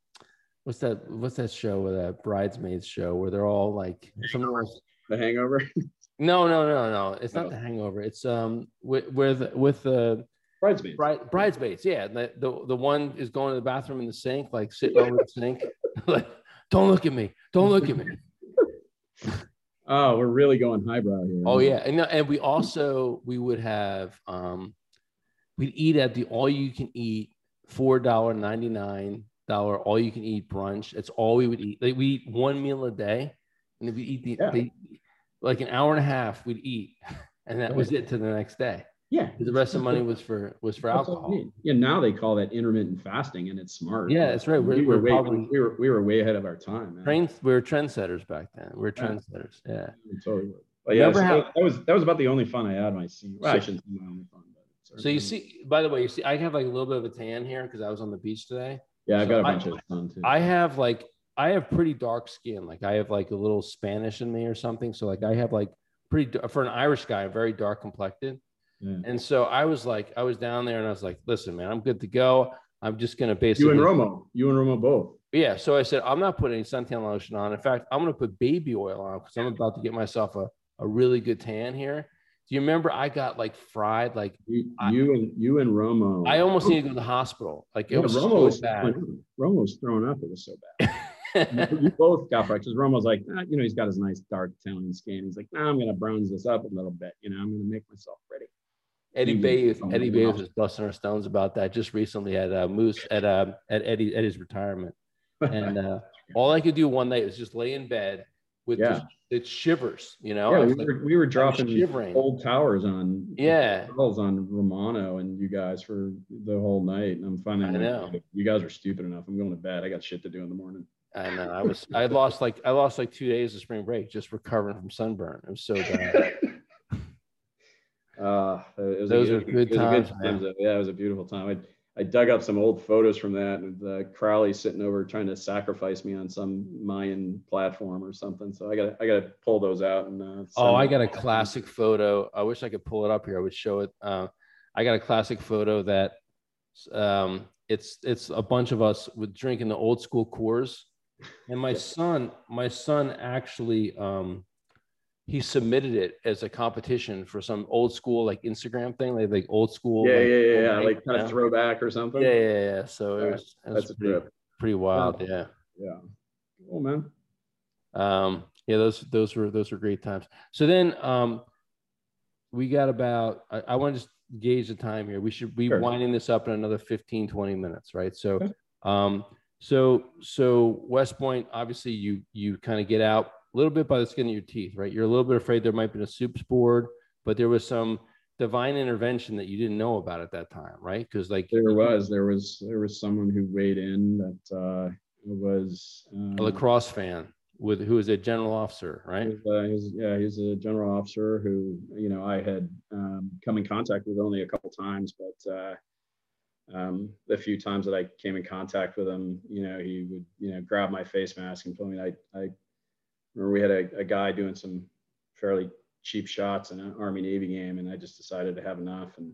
what's that what's that show with that bridesmaids show where they're all like else. The Hangover. No, no, no, no. It's not the Hangover. It's um with with with the Bridesmaids. bride, bridesmaids. Yeah, the, the the one is going to the bathroom in the sink, like sitting over the sink, like don't look at me, don't look at me. Oh, we're really going highbrow here. Oh yeah, and and we also we would have um, we'd eat at the all you can eat four dollar ninety nine dollar all you can eat brunch. That's all we would eat. Like we eat one meal a day, and if we eat the Yeah. they, like an hour and a half, we'd eat, and that was it to the next day. Yeah. The rest of the money was for was for That's what I alcohol. mean. Yeah, now they call that intermittent fasting, and it's smart. Yeah, that's right. We're- we were we're way probably- we were we were way ahead of our time. Man. Train, we were trendsetters back then. We were Yeah. trendsetters. Yeah. We totally were. But yeah, so how- that, was that was about the only fun I had my senior. Well, I So- shouldn't say my only fun, but So you see, by the way, you see, I have like a little bit of a tan here because I was on the beach today. yeah, I got a I- bunch of fun too. I have like I have pretty dark skin. Like I have like a little Spanish in me or something. So like I have like pretty for an Irish guy, very dark complected. And so I was like, I was down there and I was like, listen, man, I'm good to go. I'm just gonna basically you and Romo, you and Romo both. Yeah. So I said, I'm not putting any suntan lotion on. In fact, I'm gonna put baby oil on because I'm about to get myself a, a really good tan here. Do you remember I got like fried? Like You, I- you and you and Romo. I almost needed to go to the hospital. Like it Yeah, was Romo so was bad. Romo was throwing up. It was so bad. you, both got fried because Romo's like, "Ah, you know, he's got his nice dark Italian skin. He's like, nah, I'm gonna bronze this up a little bit. You know, I'm gonna make myself ready. Eddie. Bayouth, Oh, Eddie. Bayouth was busting our stones about that just recently at uh, Moose at uh, at Eddie at his retirement. And uh, all I could do one night was just lay in bed with Yeah. just it shivers, you know. yeah, we like, were, we were dropping shivering. old towers on Yeah. calls on Romano and you guys for the whole night. And I'm finding I know. you guys are stupid enough. I'm going to bed. I got shit to do in the morning. I know. I was I lost like I lost like two days of spring break just recovering from sunburn. It was so bad. Uh, it was Those a, are it was good times, time, man. Yeah, it was a beautiful time. I, I dug up some old photos from that with uh, Crowley sitting over trying to sacrifice me on some Mayan platform or something. So I got I got to pull those out and. Uh, oh, I got a classic photo. I wish I could pull it up here. I would show it. Uh, I got a classic photo that um, it's it's a bunch of us with drinking the old school Coors, and my son my son actually um, he submitted it as a competition for some old school like Instagram thing, like like old school. Yeah, like, yeah, yeah, yeah. like kind of throwback or something. Yeah, yeah, yeah. So it was, it was that's pretty, pretty wild. Yeah. Yeah. Oh man. Um, yeah, those those were those were great times. So then um we got about I, I want to just gauge the time here. We should be sure. winding this up in another 15, 20 minutes, right? So okay. um so so West Point, obviously you you kind of get out a little bit by the skin of your teeth, right? You're a little bit afraid there might be a Supe's board, but there was some divine intervention that you didn't know about at that time, right? Because like there was, there was, there was someone who weighed in that uh, was um, a lacrosse fan with who was a general officer, right? He's, uh, he's, yeah, he's a general officer who you know I had um, come in contact with only a couple times, but uh, um, the few times that I came in contact with him, you know, he would you know grab my face mask and tell me I I remember we had a, a guy doing some fairly cheap shots in an Army Navy game, and I just decided to have enough. And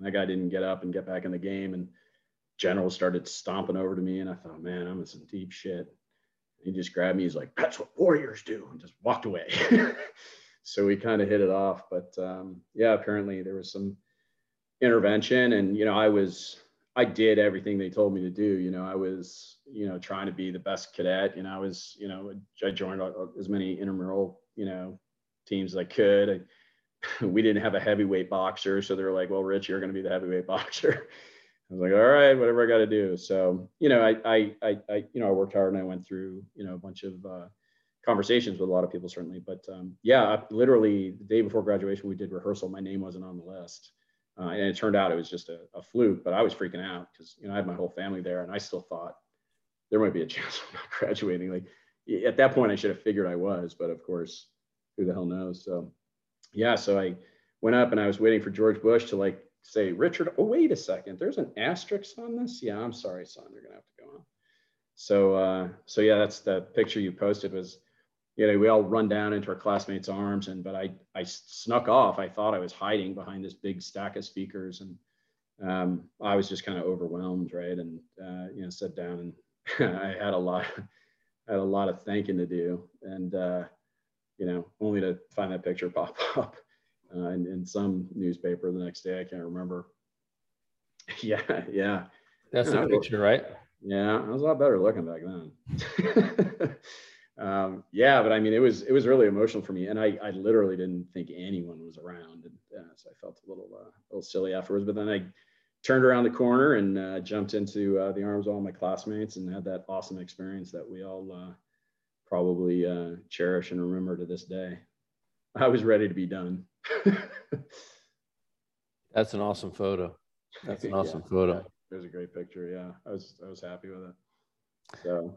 that guy didn't get up and get back in the game, and General started stomping over to me, and I thought, man, I'm in some deep shit. He just grabbed me. He's like, "That's what warriors do," and just walked away. so we kind of hit it off. But um, yeah, apparently there was some intervention, and you know, I was I did everything they told me to do. You know, I was, you know, trying to be the best cadet. You know, I was, you know, I joined as many intramural, you know, teams as I could. I, we didn't have a heavyweight boxer, so they were like, "Well, Rich, you're going to be the heavyweight boxer." I was like, "All right, whatever I got to do." So, you know, I, I, I, I, you know, I worked hard and I went through, you know, a bunch of uh, conversations with a lot of people, certainly. But um, yeah, literally the day before graduation, we did rehearsal. My name wasn't on the list uh, and it turned out it was just a, a fluke, but I was freaking out because, you know, I had my whole family there and I still thought there might be a chance of not graduating. Like at that point, I should have figured I was, but of course, who the hell knows? So, yeah, so I went up and I was waiting for George Bush to like say, Richard, oh, wait a second, there's an asterisk on this. Yeah, I'm sorry, son, you're gonna have to go on. So, uh, so yeah, that's the picture you posted was you know, we all run down into our classmates' arms, and but I I snuck off. I thought I was hiding behind this big stack of speakers, and um, I was just kind of overwhelmed, right? And uh, you know, sat down, and I had a lot, had a lot of thanking to do, and uh, you know, only to find that picture pop up uh, in, in some newspaper the next day. I can't remember. yeah, yeah. That's the picture, right? Yeah, I was a lot better looking back then. Um, yeah, but I mean, it was it was really emotional for me, and I I literally didn't think anyone was around, and uh, so I felt a little uh, a little silly afterwards. But then I turned around the corner and uh, jumped into uh, the arms of all my classmates, and had that awesome experience that we all uh, probably uh, cherish and remember to this day. I was ready to be done. That's an awesome photo. That's an awesome yeah, photo. Yeah, it was a great picture. Yeah, I was I was happy with it. So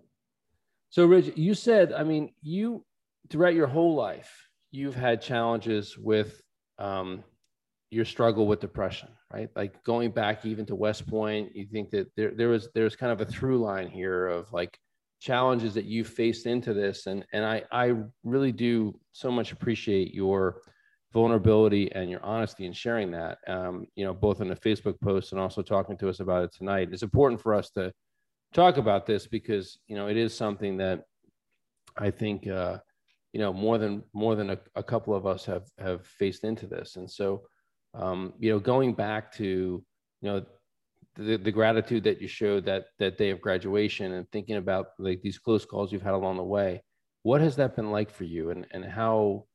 so, Rich, you said, I mean, you throughout your whole life, you've had challenges with um, your struggle with depression, right? Like going back even to West Point, you think that there, there was there's kind of a through line here of like challenges that you faced into this, and and I I really do so much appreciate your vulnerability and your honesty in sharing that. Um, you know, both in the Facebook post and also talking to us about it tonight. It's important for us to talk about this because you know it is something that I think uh, you know more than more than a, a, couple of us have have faced into this, and so um, you know going back to you know the, the gratitude that you showed that that day of graduation and thinking about like these close calls you've had along the way, what has that been like for you, and and how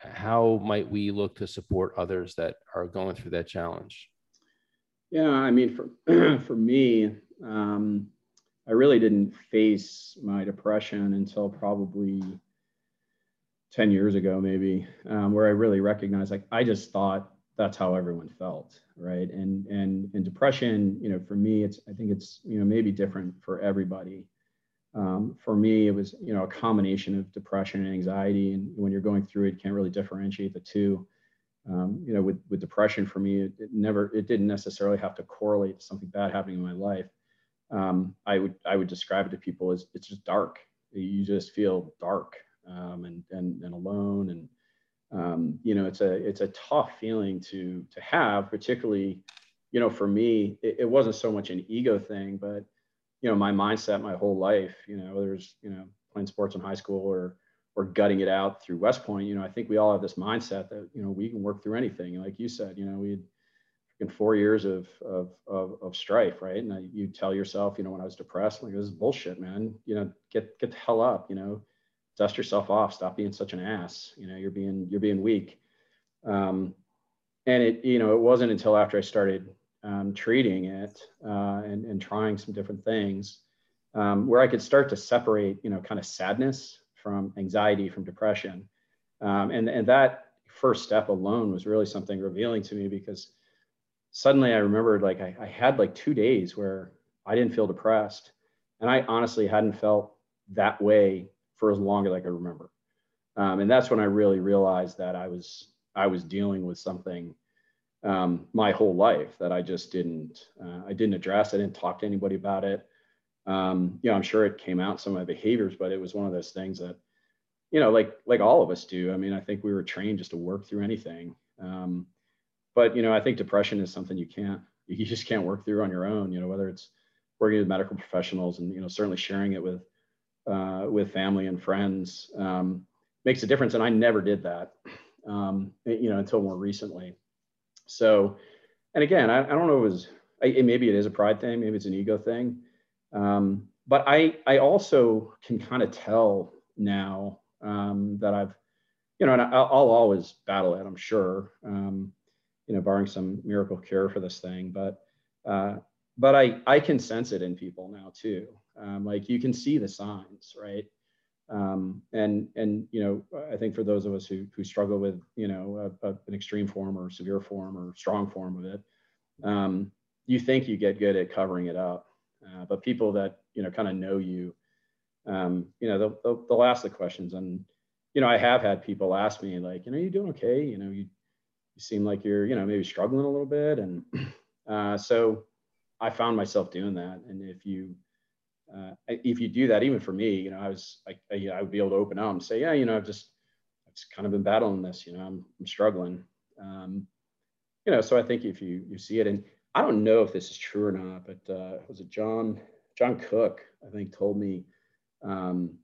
how might we look to support others that are going through that challenge? Yeah, I mean, for for me, um, I really didn't face my depression until probably 10 years ago, maybe, um, where I really recognized like I just thought that's how everyone felt, right? And and and depression, you know, for me, it's I think it's you know maybe different for everybody. Um, for me, it was you know a combination of depression and anxiety, and when you're going through it, can't really differentiate the two. um, you know, with, with depression for me, it, it, never, it didn't necessarily have to correlate to something bad happening in my life. Um, I would, I would describe it to people as it's just dark. You just feel dark um, and, and, and alone. And, um, you know, it's a, it's a tough feeling to, to have, particularly, you know, for me, it, it wasn't so much an ego thing, but, you know, my mindset my whole life, you know, whether it's, you know, playing sports in high school or, or gutting it out through West Point, you know, I think we all have this mindset that, you know, we can work through anything. like you said, you know, we in four years of, of, of, of strife, right? And I, you tell yourself, you know, when I was depressed, like, this is bullshit, man, you know, get, get the hell up, you know, dust yourself off, stop being such an ass. You know, you're being, you're being weak. Um, and it, you know, it wasn't until after I started um, treating it uh, and, and trying some different things um, where I could start to separate, you know, kind of sadness from anxiety, from depression. Um, and, and that first step alone was really something revealing to me because suddenly I remembered like I, I had like two days where I didn't feel depressed. And I honestly hadn't felt that way for as long as I could remember. Um, and that's when I really realized that I was I was dealing with something um, my whole life that I just didn't uh, I didn't address. I didn't talk to anybody about it um, you know, I'm sure it came out some of my behaviors, but it was one of those things that, you know, like like all of us do. I mean, I think we were trained just to work through anything. Um, but you know, I think depression is something you can't you just can't work through on your own. You know, whether it's working with medical professionals and you know certainly sharing it with uh, with family and friends um, makes a difference. And I never did that, um, you know, until more recently. So, and again, I, I don't know if it was I, maybe it is a pride thing, maybe it's an ego thing. Um, but I, I also can kind of tell now um, that I've, you know, and I'll, I'll always battle it, I'm sure, um, you know, barring some miracle cure for this thing. But, uh, but I, I can sense it in people now too. Um, like you can see the signs, right? Um, and and you know I think for those of us who who struggle with you know a, a, an extreme form or severe form or strong form of it, um, you think you get good at covering it up, uh, but people that you know kind of know you, um, you know, they'll, they'll, they'll ask the questions. And you know, I have had people ask me like, you know, you doing okay? You know, you you seem like you're you know maybe struggling a little bit. And uh, so I found myself doing that. And if you uh, if you do that, even for me, you know, I was I, I, I would be able to open up and say, yeah, you know, I've just I've just kind of been battling this. You know, I'm I'm struggling. Um, you know, so I think if you you see it and I don't know if this is true or not, but uh, was it John John Cook? I think told me. Um,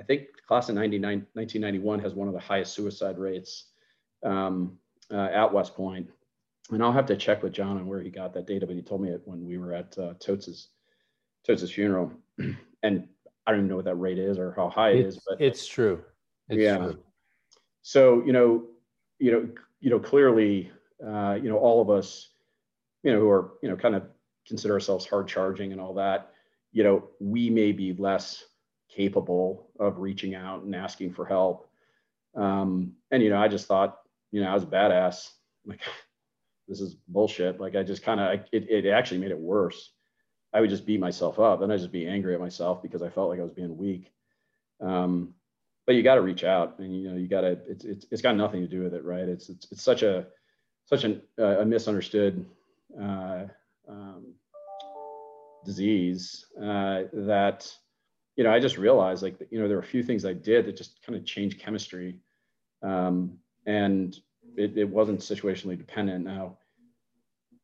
I think class of 99, 1991 has one of the highest suicide rates um, uh, at West Point. And I'll have to check with John on where he got that data, but he told me it when we were at uh, Totes' Totes' funeral. and I don't even know what that rate is or how high it's, it is, but it's true. It's yeah. True. So you know, you know, you know, clearly, uh, you know, all of us you know, who are, you know, kind of consider ourselves hard charging and all that, you know, we may be less capable of reaching out and asking for help. Um, and, you know, I just thought, you know, I was a badass. Like, this is bullshit. Like, I just kind of, it, it actually made it worse. I would just beat myself up. and I'd just be angry at myself because I felt like I was being weak. Um, but you got to reach out and, you know, you got to, it's, it's, it's got nothing to do with it. Right. It's, it's, it's such a, such an, uh, a misunderstood uh, um, disease uh, that you know I just realized like you know there were a few things I did that just kind of changed chemistry, um, and it, it wasn't situationally dependent. Now,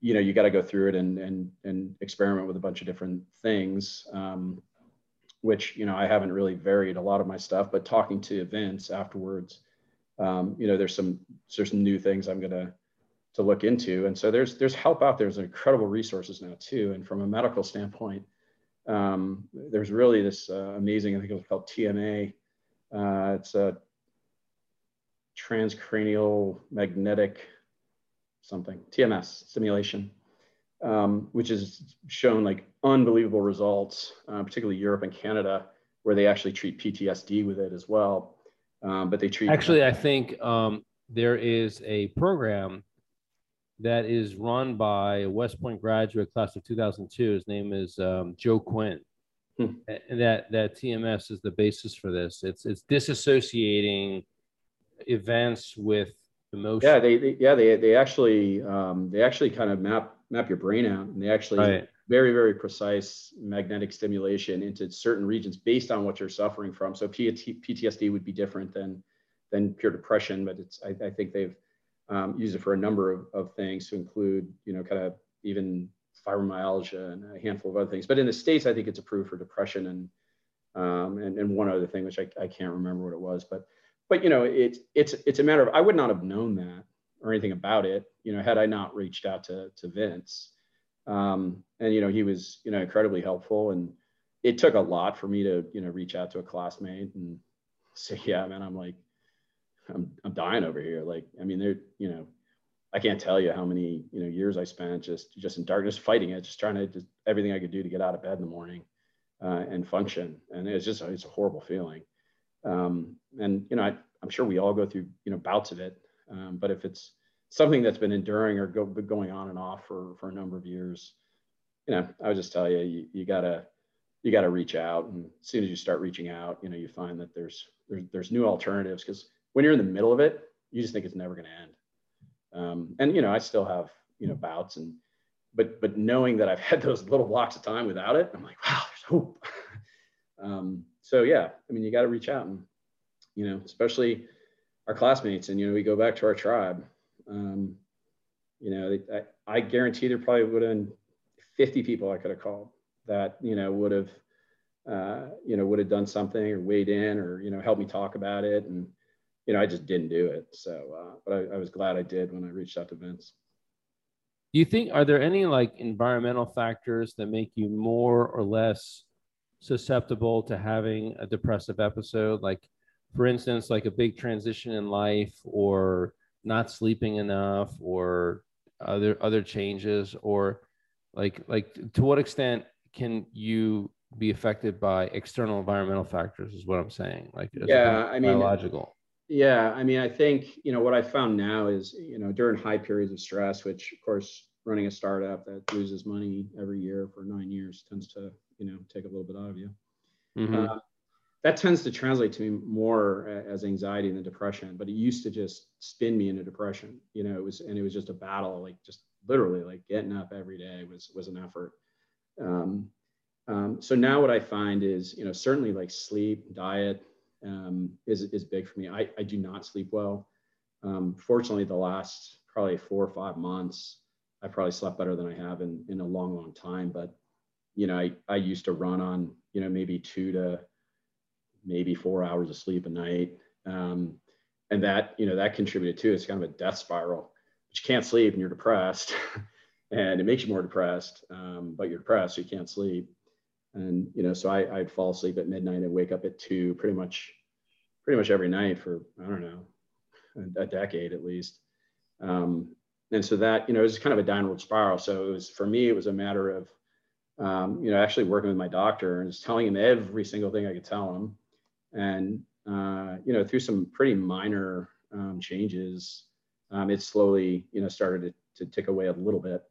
you know you got to go through it and and and experiment with a bunch of different things. Um, which you know I haven't really varied a lot of my stuff, but talking to Vince afterwards, um, you know, there's some there's some new things I'm gonna to look into. And so there's there's help out there. There's incredible resources now too. And from a medical standpoint, um, there's really this uh, amazing. I think it was called TMA. Uh, it's a transcranial magnetic something TMS stimulation, um, which has shown like unbelievable results, uh, particularly Europe and Canada, where they actually treat PTSD with it as well. Um, but they treat actually, I think um, there is a program that is run by a West Point graduate class of 2002. His name is um, Joe Quinn. Hmm. And that, that TMS is the basis for this. It's, it's disassociating events with emotion. Yeah, they, they yeah they they actually um, they actually kind of map map your brain out, and they actually right. very very precise magnetic stimulation into certain regions based on what you're suffering from. So PTSD would be different than than pure depression, but it's I, I think they've um, used it for a number of, of things to include you know kind of even fibromyalgia and a handful of other things. But in the states, I think it's approved for depression and um, and, and one other thing which I, I can't remember what it was, but but you know it's it's it's a matter of I would not have known that or anything about it, you know, had I not reached out to to Vince. Um, and you know he was you know incredibly helpful and it took a lot for me to you know reach out to a classmate and say yeah man I'm like I'm I'm dying over here like I mean they're you know I can't tell you how many you know years I spent just just in darkness fighting it, just trying to just everything I could do to get out of bed in the morning uh, and function. And it's just it's a horrible feeling. Um, and you know I, am sure we all go through you know bouts of it, um, but if it's something that's been enduring or go, going on and off for for a number of years, you know I would just tell you you, you gotta you gotta reach out. And as soon as you start reaching out, you know you find that there's there's there's new alternatives because when you're in the middle of it, you just think it's never going to end. Um, and you know, I still have you know bouts and but but knowing that I've had those little blocks of time without it, I'm like, wow, there's hope. um, so yeah, I mean, you got to reach out and you know, especially our classmates, and you know, we go back to our tribe. Um, you know, I, I guarantee there probably would have been 50 people I could have called that you know would have uh, you know would have done something or weighed in or you know helped me talk about it and you know, I just didn't do it. So, uh, but I, I was glad I did when I reached out to Vince. Do you think are there any like environmental factors that make you more or less susceptible to having a depressive episode? Like, for instance, like a big transition in life, or not sleeping enough, or other other changes, or like like to what extent can you be affected by external environmental factors? Is what I'm saying. Like, yeah, I mean, biological yeah, I mean, I think you know what I found now is you know during high periods of stress, which of course running a startup that loses money every year for nine years tends to you know take a little bit out of you. Mm-hmm. Uh, that tends to translate to me more as anxiety than depression, but it used to just spin me into depression. You know, it was and it was just a battle, like just literally like getting up every day was was an effort. Um, um, so now what I find is you know certainly like sleep, diet, um, is, is big for me. I, I do not sleep well. Um, fortunately, the last probably four or five months, I probably slept better than I have in, in a long, long time. But, you know, I, I used to run on, you know, maybe two to maybe four hours of sleep a night. Um, and that, you know, that contributed too. It's kind of a death spiral, but you can't sleep and you're depressed and it makes you more depressed. Um, but you're depressed, so you can't sleep and you know so I, i'd fall asleep at midnight and wake up at two pretty much pretty much every night for i don't know a, a decade at least um, and so that you know it was kind of a downward spiral so it was for me it was a matter of um, you know actually working with my doctor and just telling him every single thing i could tell him and uh, you know through some pretty minor um, changes um, it slowly you know started to, to tick away a little bit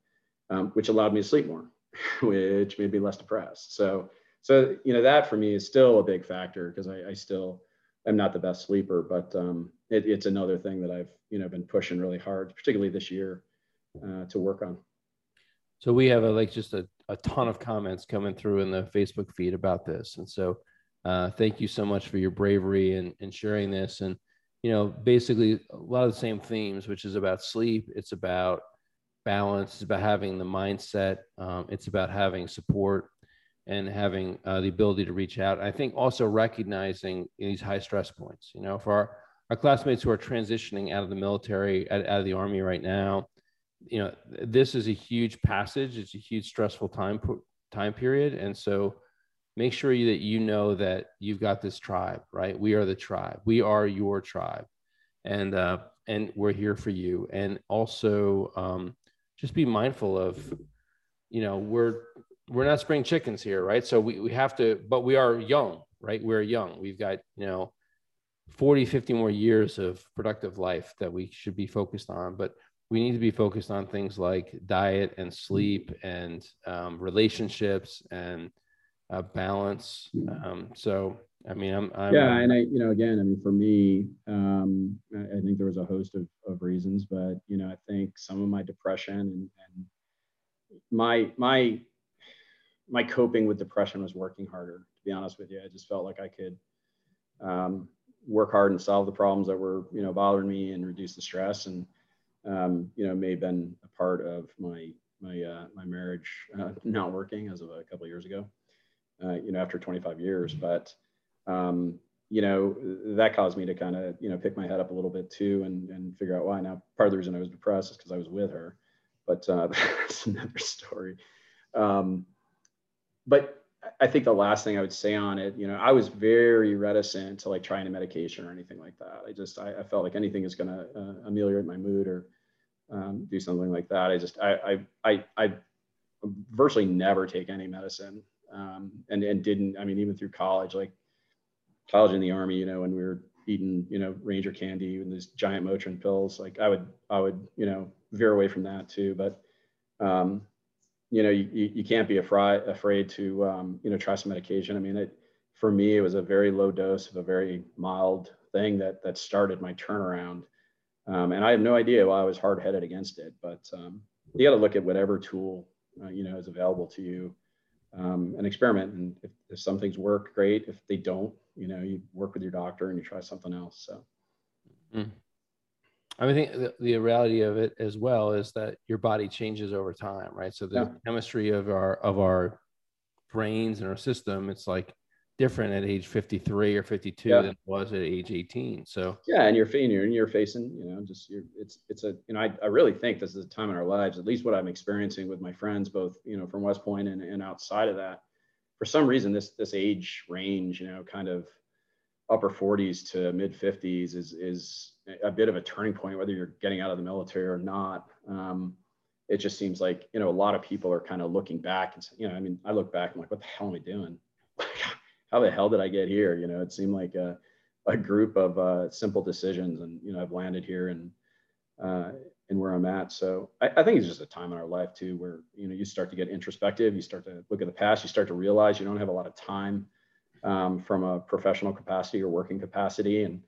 um, which allowed me to sleep more which made me less depressed. So, so you know that for me is still a big factor because I, I, still am not the best sleeper, but um, it, it's another thing that I've you know been pushing really hard, particularly this year, uh, to work on. So we have a, like just a, a ton of comments coming through in the Facebook feed about this, and so uh, thank you so much for your bravery and, and sharing this. And you know, basically a lot of the same themes, which is about sleep. It's about balance. It's about having the mindset. Um, it's about having support and having uh, the ability to reach out. I think also recognizing these high stress points. You know, for our, our classmates who are transitioning out of the military, out, out of the army right now, you know, this is a huge passage. It's a huge stressful time time period, and so make sure you, that you know that you've got this tribe. Right, we are the tribe. We are your tribe, and uh, and we're here for you. And also, um, just be mindful of, you know, we're we're not spring chickens here, right? So we, we have to, but we are young, right? We're young. We've got, you know, 40, 50 more years of productive life that we should be focused on. But we need to be focused on things like diet and sleep and um, relationships and uh, balance. Um, so I mean, I'm, I'm yeah, and I, you know, again, I mean, for me, um, I, think there was a host of, of reasons, but you know, I think some of my depression and, and my my my coping with depression was working harder. To be honest with you, I just felt like I could um, work hard and solve the problems that were, you know, bothering me and reduce the stress. And um, you know, may have been a part of my my uh, my marriage uh, not working as of a couple of years ago. Uh, you know, after 25 years, but um, you know, that caused me to kind of, you know, pick my head up a little bit too and, and figure out why. Now, part of the reason I was depressed is because I was with her, but uh, that's another story. Um, but I think the last thing I would say on it, you know, I was very reticent to like trying a medication or anything like that. I just, I, I felt like anything is going to uh, ameliorate my mood or um, do something like that. I just, I, I, I, I virtually never take any medicine um, and, and didn't, I mean, even through college, like college in the army, you know, when we were eating, you know, Ranger candy and these giant Motrin pills, like I would, I would, you know, veer away from that too. But, um, you know, you, you can't be afraid, afraid to, um, you know, try some medication. I mean, it, for me, it was a very low dose of a very mild thing that, that started my turnaround. Um, and I have no idea why I was hard headed against it, but um, you got to look at whatever tool, uh, you know, is available to you um, and experiment. And if, if some things work, great. If they don't, you know, you work with your doctor and you try something else. So. Mm. I mean, think the, the, reality of it as well is that your body changes over time, right? So the yeah. chemistry of our of our brains and our system, it's like different at age 53 or 52 yeah. than it was at age 18. So yeah, and you're you're and you're facing, you know, just you're it's it's a you know, I, I really think this is a time in our lives, at least what I'm experiencing with my friends, both you know from West Point and, and outside of that. For some reason, this this age range, you know, kind of upper 40s to mid 50s is is a bit of a turning point, whether you're getting out of the military or not. Um, it just seems like you know a lot of people are kind of looking back and you know, I mean, I look back, I'm like, what the hell am I doing? How the hell did I get here? You know, it seemed like a, a group of uh, simple decisions, and you know, I've landed here and uh, and where I'm at. So I, I, think it's just a time in our life too, where you know you start to get introspective, you start to look at the past, you start to realize you don't have a lot of time um, from a professional capacity or working capacity. And,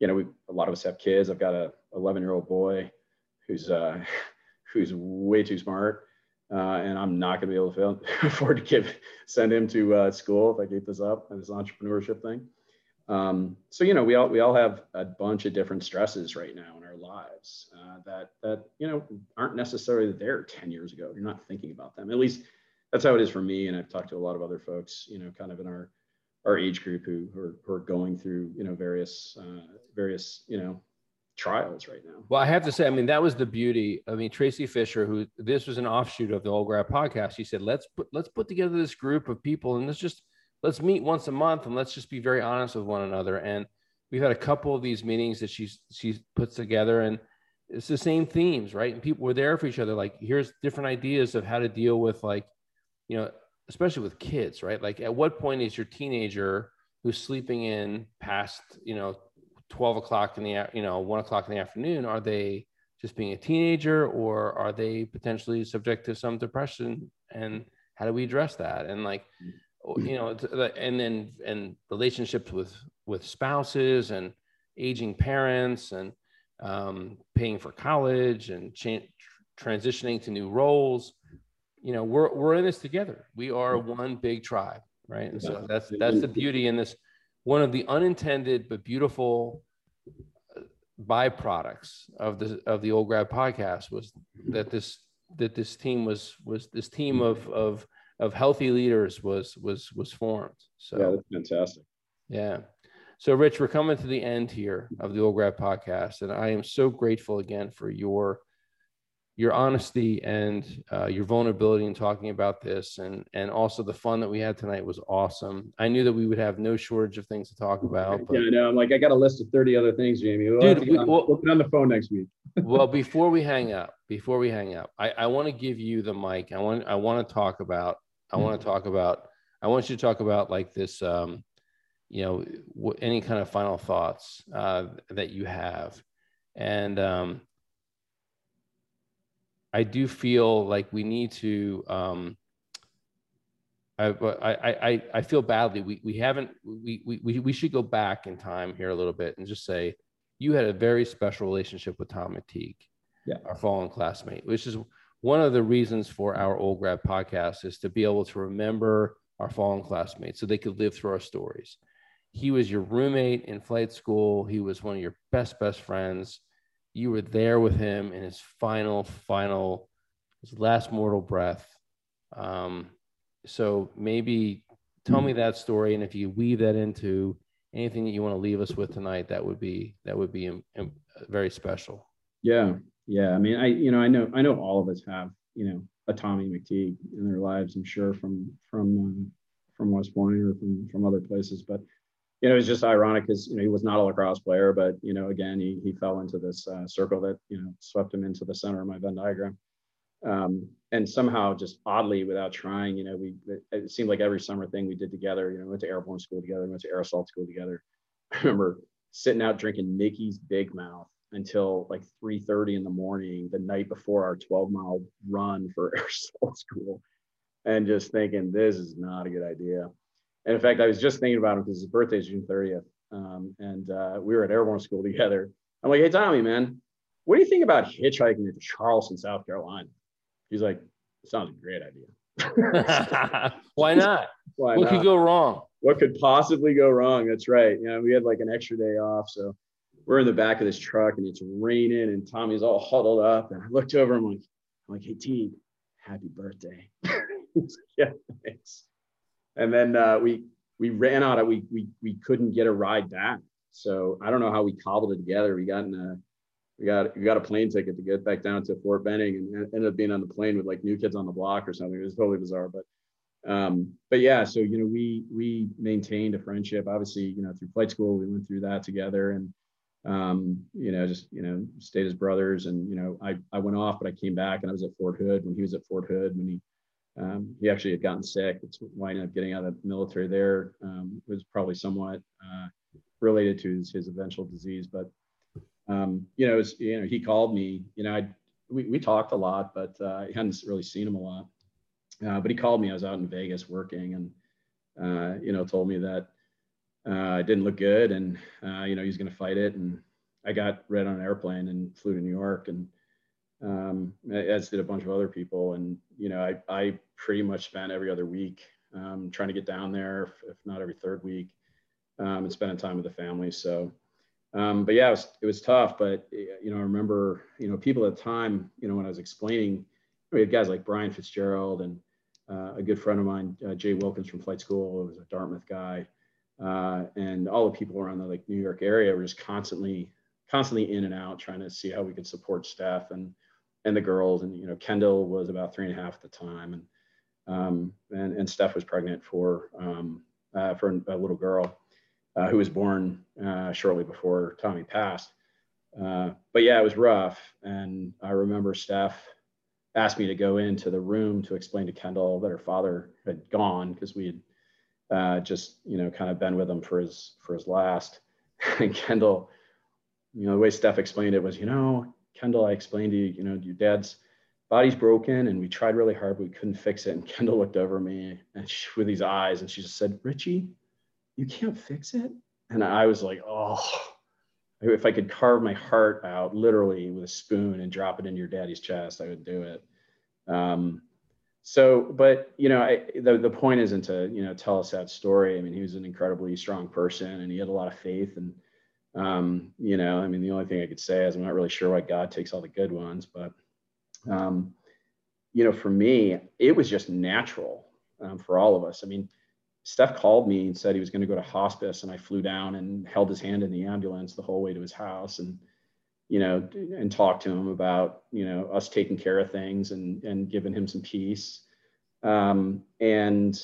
you know, we, a lot of us have kids. I've got a 11 year old boy who's, uh, who's way too smart. Uh, and I'm not going to be able to afford to give, send him to uh, school if I keep this up, and this entrepreneurship thing. Um, so you know, we all we all have a bunch of different stresses right now in our lives uh, that that you know aren't necessarily there 10 years ago. You're not thinking about them. At least that's how it is for me. And I've talked to a lot of other folks, you know, kind of in our our age group who, who, are, who are going through you know various uh, various you know trials right now. Well, I have to say, I mean, that was the beauty. I mean, Tracy Fisher, who this was an offshoot of the Old Grad podcast. She said, "Let's put let's put together this group of people and let's just let's meet once a month and let's just be very honest with one another." And we've had a couple of these meetings that she's she puts together, and it's the same themes, right? And people were there for each other. Like, here's different ideas of how to deal with like, you know, especially with kids, right? Like at what point is your teenager who's sleeping in past, you know, 12 o'clock in the, you know, one o'clock in the afternoon, are they just being a teenager or are they potentially subject to some depression? And how do we address that? And like, you know, and then, and relationships with, with spouses and aging parents and um, paying for college and cha- transitioning to new roles you know we're we're in this together. We are one big tribe right? And so that's that's the beauty in this one of the unintended but beautiful uh, byproducts of the of the old grad podcast was that this that this team was was this team of of of healthy leaders was was was formed. So yeah that's fantastic. Yeah. So rich we're coming to the end here of the old grad podcast and i am so grateful again for your your honesty and uh, your vulnerability in talking about this and and also the fun that we had tonight was awesome. I knew that we would have no shortage of things to talk about but, yeah i know. I'm like i got a list of 30 other things jamie. We'll dude, we, on, well, we'll on the phone next week. Well before we hang up before we hang up i, I want to give you the mic. I want i want to talk about i want to talk about i want you to talk about like this um you know w- any kind of final thoughts uh, that you have. And um I do feel like we need to um, I, I, I, I feel badly. We, we haven't, we, we, we should go back in time here a little bit and just say, you had a very special relationship with Tom McTeague, yeah. our fallen classmate, which is one of the reasons for our old grad podcast is to be able to remember our fallen classmates so they could live through our stories. He was your roommate in flight school. He was one of your best, best friends. You were there with him in his final, final, his last mortal breath. Um, so maybe tell me that story. And if you weave that into anything that you want to leave us with tonight, that would be, that would be um, um, very special. Yeah. Yeah. I mean, I, you know, I know, I know all of us have, you know, a Tommy McTeague in their lives, I'm sure from, from, um, from West Point or from, from other places, but you know, it was just ironic because you know he was not a lacrosse player, but you know, again, he he fell into this uh, circle that you know swept him into the center of my Venn diagram. Um, and somehow, just oddly, without trying, you know, we it, it, seemed like every summer thing we did together. You know, went to airborne school together, went to assault school together. I remember sitting out drinking Mickey's Big Mouth until like 3:30 in the morning the night before our 12 mile run for assault school, and just thinking this is not a good idea. And in fact, I was just thinking about him because his birthday is June 30th. Um, and uh, we were at airborne school together. I'm like, hey, Tommy, man, what do you think about hitchhiking to Charleston, South Carolina? He's like, sounds a great idea. Why not? Why what not? could go wrong? What could possibly go wrong? That's right. You know, we had like an extra day off. So we're in the back of this truck and it's raining and Tommy's all huddled up. And I looked over, I'm like, I'm like, hey, T, happy birthday. yeah, thanks and then uh, we we ran out of we we we couldn't get a ride back. So I don't know how we cobbled it together. We got in a we got we got a plane ticket to get back down to Fort Benning and ended up being on the plane with like new kids on the block or something. It was totally bizarre, but um, but yeah, so you know we we maintained a friendship. Obviously, you know through flight school we went through that together and um, you know just you know stayed as brothers. And you know I I went off, but I came back and I was at Fort Hood when he was at Fort Hood when he um, he actually had gotten sick. That's why he ended up getting out of the military there. Um, it was probably somewhat uh, related to his, his, eventual disease. But, um, you know, was, you know, he called me, you know, I, we, we talked a lot, but uh, I hadn't really seen him a lot. Uh, but he called me. I was out in Vegas working and, uh, you know, told me that uh, it didn't look good and, uh, you know, he's going to fight it. And I got read on an airplane and flew to New York and, um, as did a bunch of other people. And, you know, I, I pretty much spent every other week um, trying to get down there, if, if not every third week, um, and spending time with the family. So, um, but yeah, it was, it was tough. But, you know, I remember, you know, people at the time, you know, when I was explaining, we had guys like Brian Fitzgerald and uh, a good friend of mine, uh, Jay Wilkins from flight school, who was a Dartmouth guy. Uh, and all the people around the like New York area were just constantly, constantly in and out, trying to see how we could support Steph. and and the girls. And you know, Kendall was about three and a half at the time, and um, and, and Steph was pregnant for um, uh, for a little girl uh, who was born uh, shortly before Tommy passed. Uh, but yeah, it was rough, and I remember Steph asked me to go into the room to explain to Kendall that her father had gone because we had uh, just you know kind of been with him for his for his last. and Kendall, you know, the way Steph explained it was, you know, Kendall, I explained to you, you know, your dad's body's broken and we tried really hard, but we couldn't fix it. And Kendall looked over me and she, with these eyes and she just said, Richie, you can't fix it. And I was like, oh, if I could carve my heart out literally with a spoon and drop it in your daddy's chest, I would do it. Um, so, but you know, I, the, the point isn't to, you know, tell a sad story. I mean, he was an incredibly strong person and he had a lot of faith and um, you know, I mean, the only thing I could say is I'm not really sure why God takes all the good ones, but, um, you know, for me, it was just natural um, for all of us. I mean, Steph called me and said he was going to go to hospice, and I flew down and held his hand in the ambulance the whole way to his house, and you know, and talked to him about you know us taking care of things and and giving him some peace. Um, and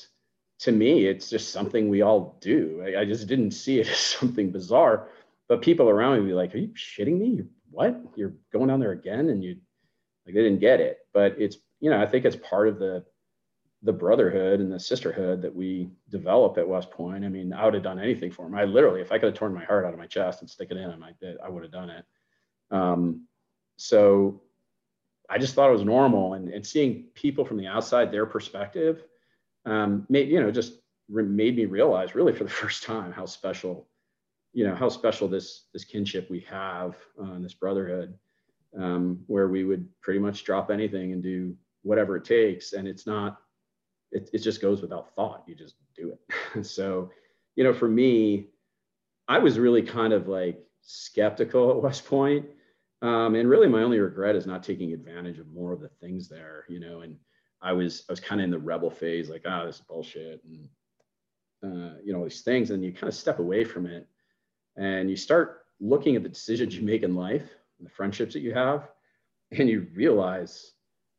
to me, it's just something we all do. I, I just didn't see it as something bizarre but people around me would be like, "Are you shitting me? What? You're going down there again?" And you like they didn't get it. But it's you know I think it's part of the the brotherhood and the sisterhood that we develop at West Point. I mean, I would have done anything for him. I literally, if I could have torn my heart out of my chest and stick it in I did. I would have done it. Um, so I just thought it was normal, and and seeing people from the outside, their perspective, um, made, you know, just made me realize really for the first time how special, you know, how special this, this kinship we have uh, this brotherhood, um, where we would pretty much drop anything and do whatever it takes. And it's not, it, it just goes without thought. You just do it. so, you know, for me, I was really kind of like skeptical at West Point. Um, and really my only regret is not taking advantage of more of the things there, you know, and I was, I was kind of in the rebel phase, like, ah, oh, this is bullshit. And, uh, you know, these things. And you kind of step away from it and you start looking at the decisions you make in life, the friendships that you have, and you realize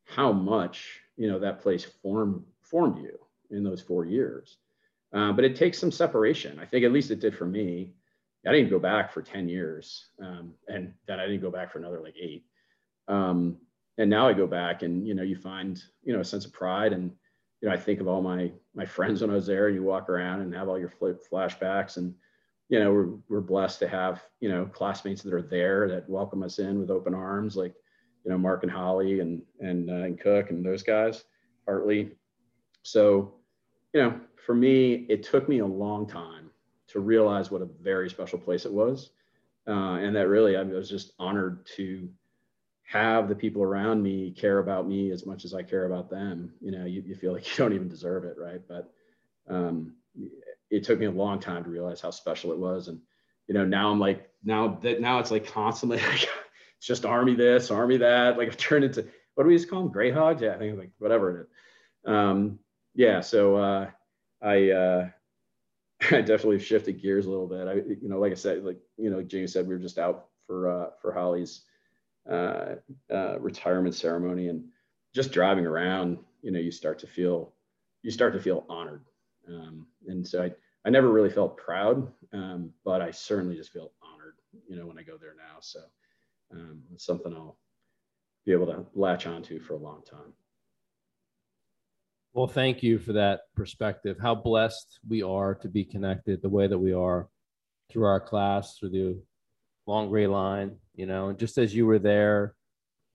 how much, you know, that place formed, formed you in those four years. Uh, but it takes some separation. I think at least it did for me. I didn't go back for 10 years. Um, and then I didn't go back for another like eight. Um, and now I go back and, you know, you find, you know, a sense of pride. And, you know, I think of all my, my friends when I was there and you walk around and have all your flashbacks and, you know, we're, we're blessed to have, you know, classmates that are there that welcome us in with open arms, like, you know, Mark and Holly and, and, uh, and Cook and those guys, Hartley. So, you know, for me, it took me a long time to realize what a very special place it was. Uh, and that really, I was just honored to have the people around me care about me as much as I care about them. You know, you, you feel like you don't even deserve it, right? But um, it took me a long time to realize how special it was. And, you know, now I'm like, now that now it's like constantly like, it's just army this, army that. Like I've turned into, what do we just call them? Gray hogs? Yeah, I think like whatever it is. Um, yeah. So uh, I, uh, I definitely shifted gears a little bit. I, you know, like I said, like, you know, James said, we were just out for, uh, for Holly's, uh, uh, retirement ceremony and just driving around, you know, you start to feel, you start to feel honored. Um, and so I, I never really felt proud, um, but I certainly just feel honored, you know, when I go there now. So um, it's something I'll be able to latch onto for a long time. Well, thank you for that perspective. How blessed we are to be connected the way that we are through our class, through the long gray line, you know, and just as you were there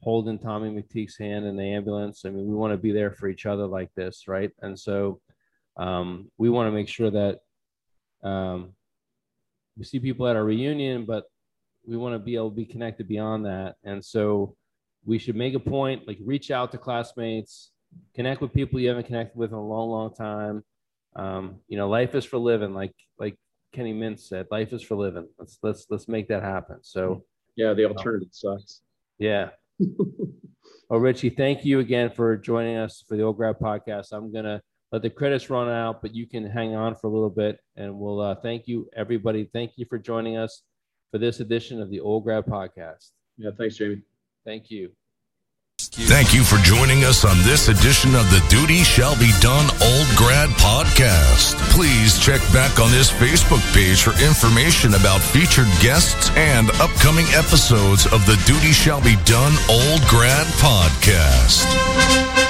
holding Tommy McTeague's hand in the ambulance, I mean, we want to be there for each other like this, right? And so um, we want to make sure that um, we see people at our reunion, but we want to be able to be connected beyond that. And so we should make a point, like reach out to classmates, connect with people you haven't connected with in a long, long time. Um, you know, life is for living, like like Kenny Mintz said, life is for living. Let's let's let's make that happen. So yeah, the alternative sucks. Yeah. well, Richie, thank you again for joining us for the Old Grad podcast. I'm gonna let the credits run out, but you can hang on for a little bit, and we'll uh, thank you everybody. Thank you for joining us for this edition of the Old Grad podcast. Yeah, thanks, Jamie. Thank you. Thank you for joining us on this edition of the Duty Shall Be Done Old Grad podcast. Please check back on this Facebook page for information about featured guests and upcoming episodes of the Duty Shall Be Done Old Grad podcast.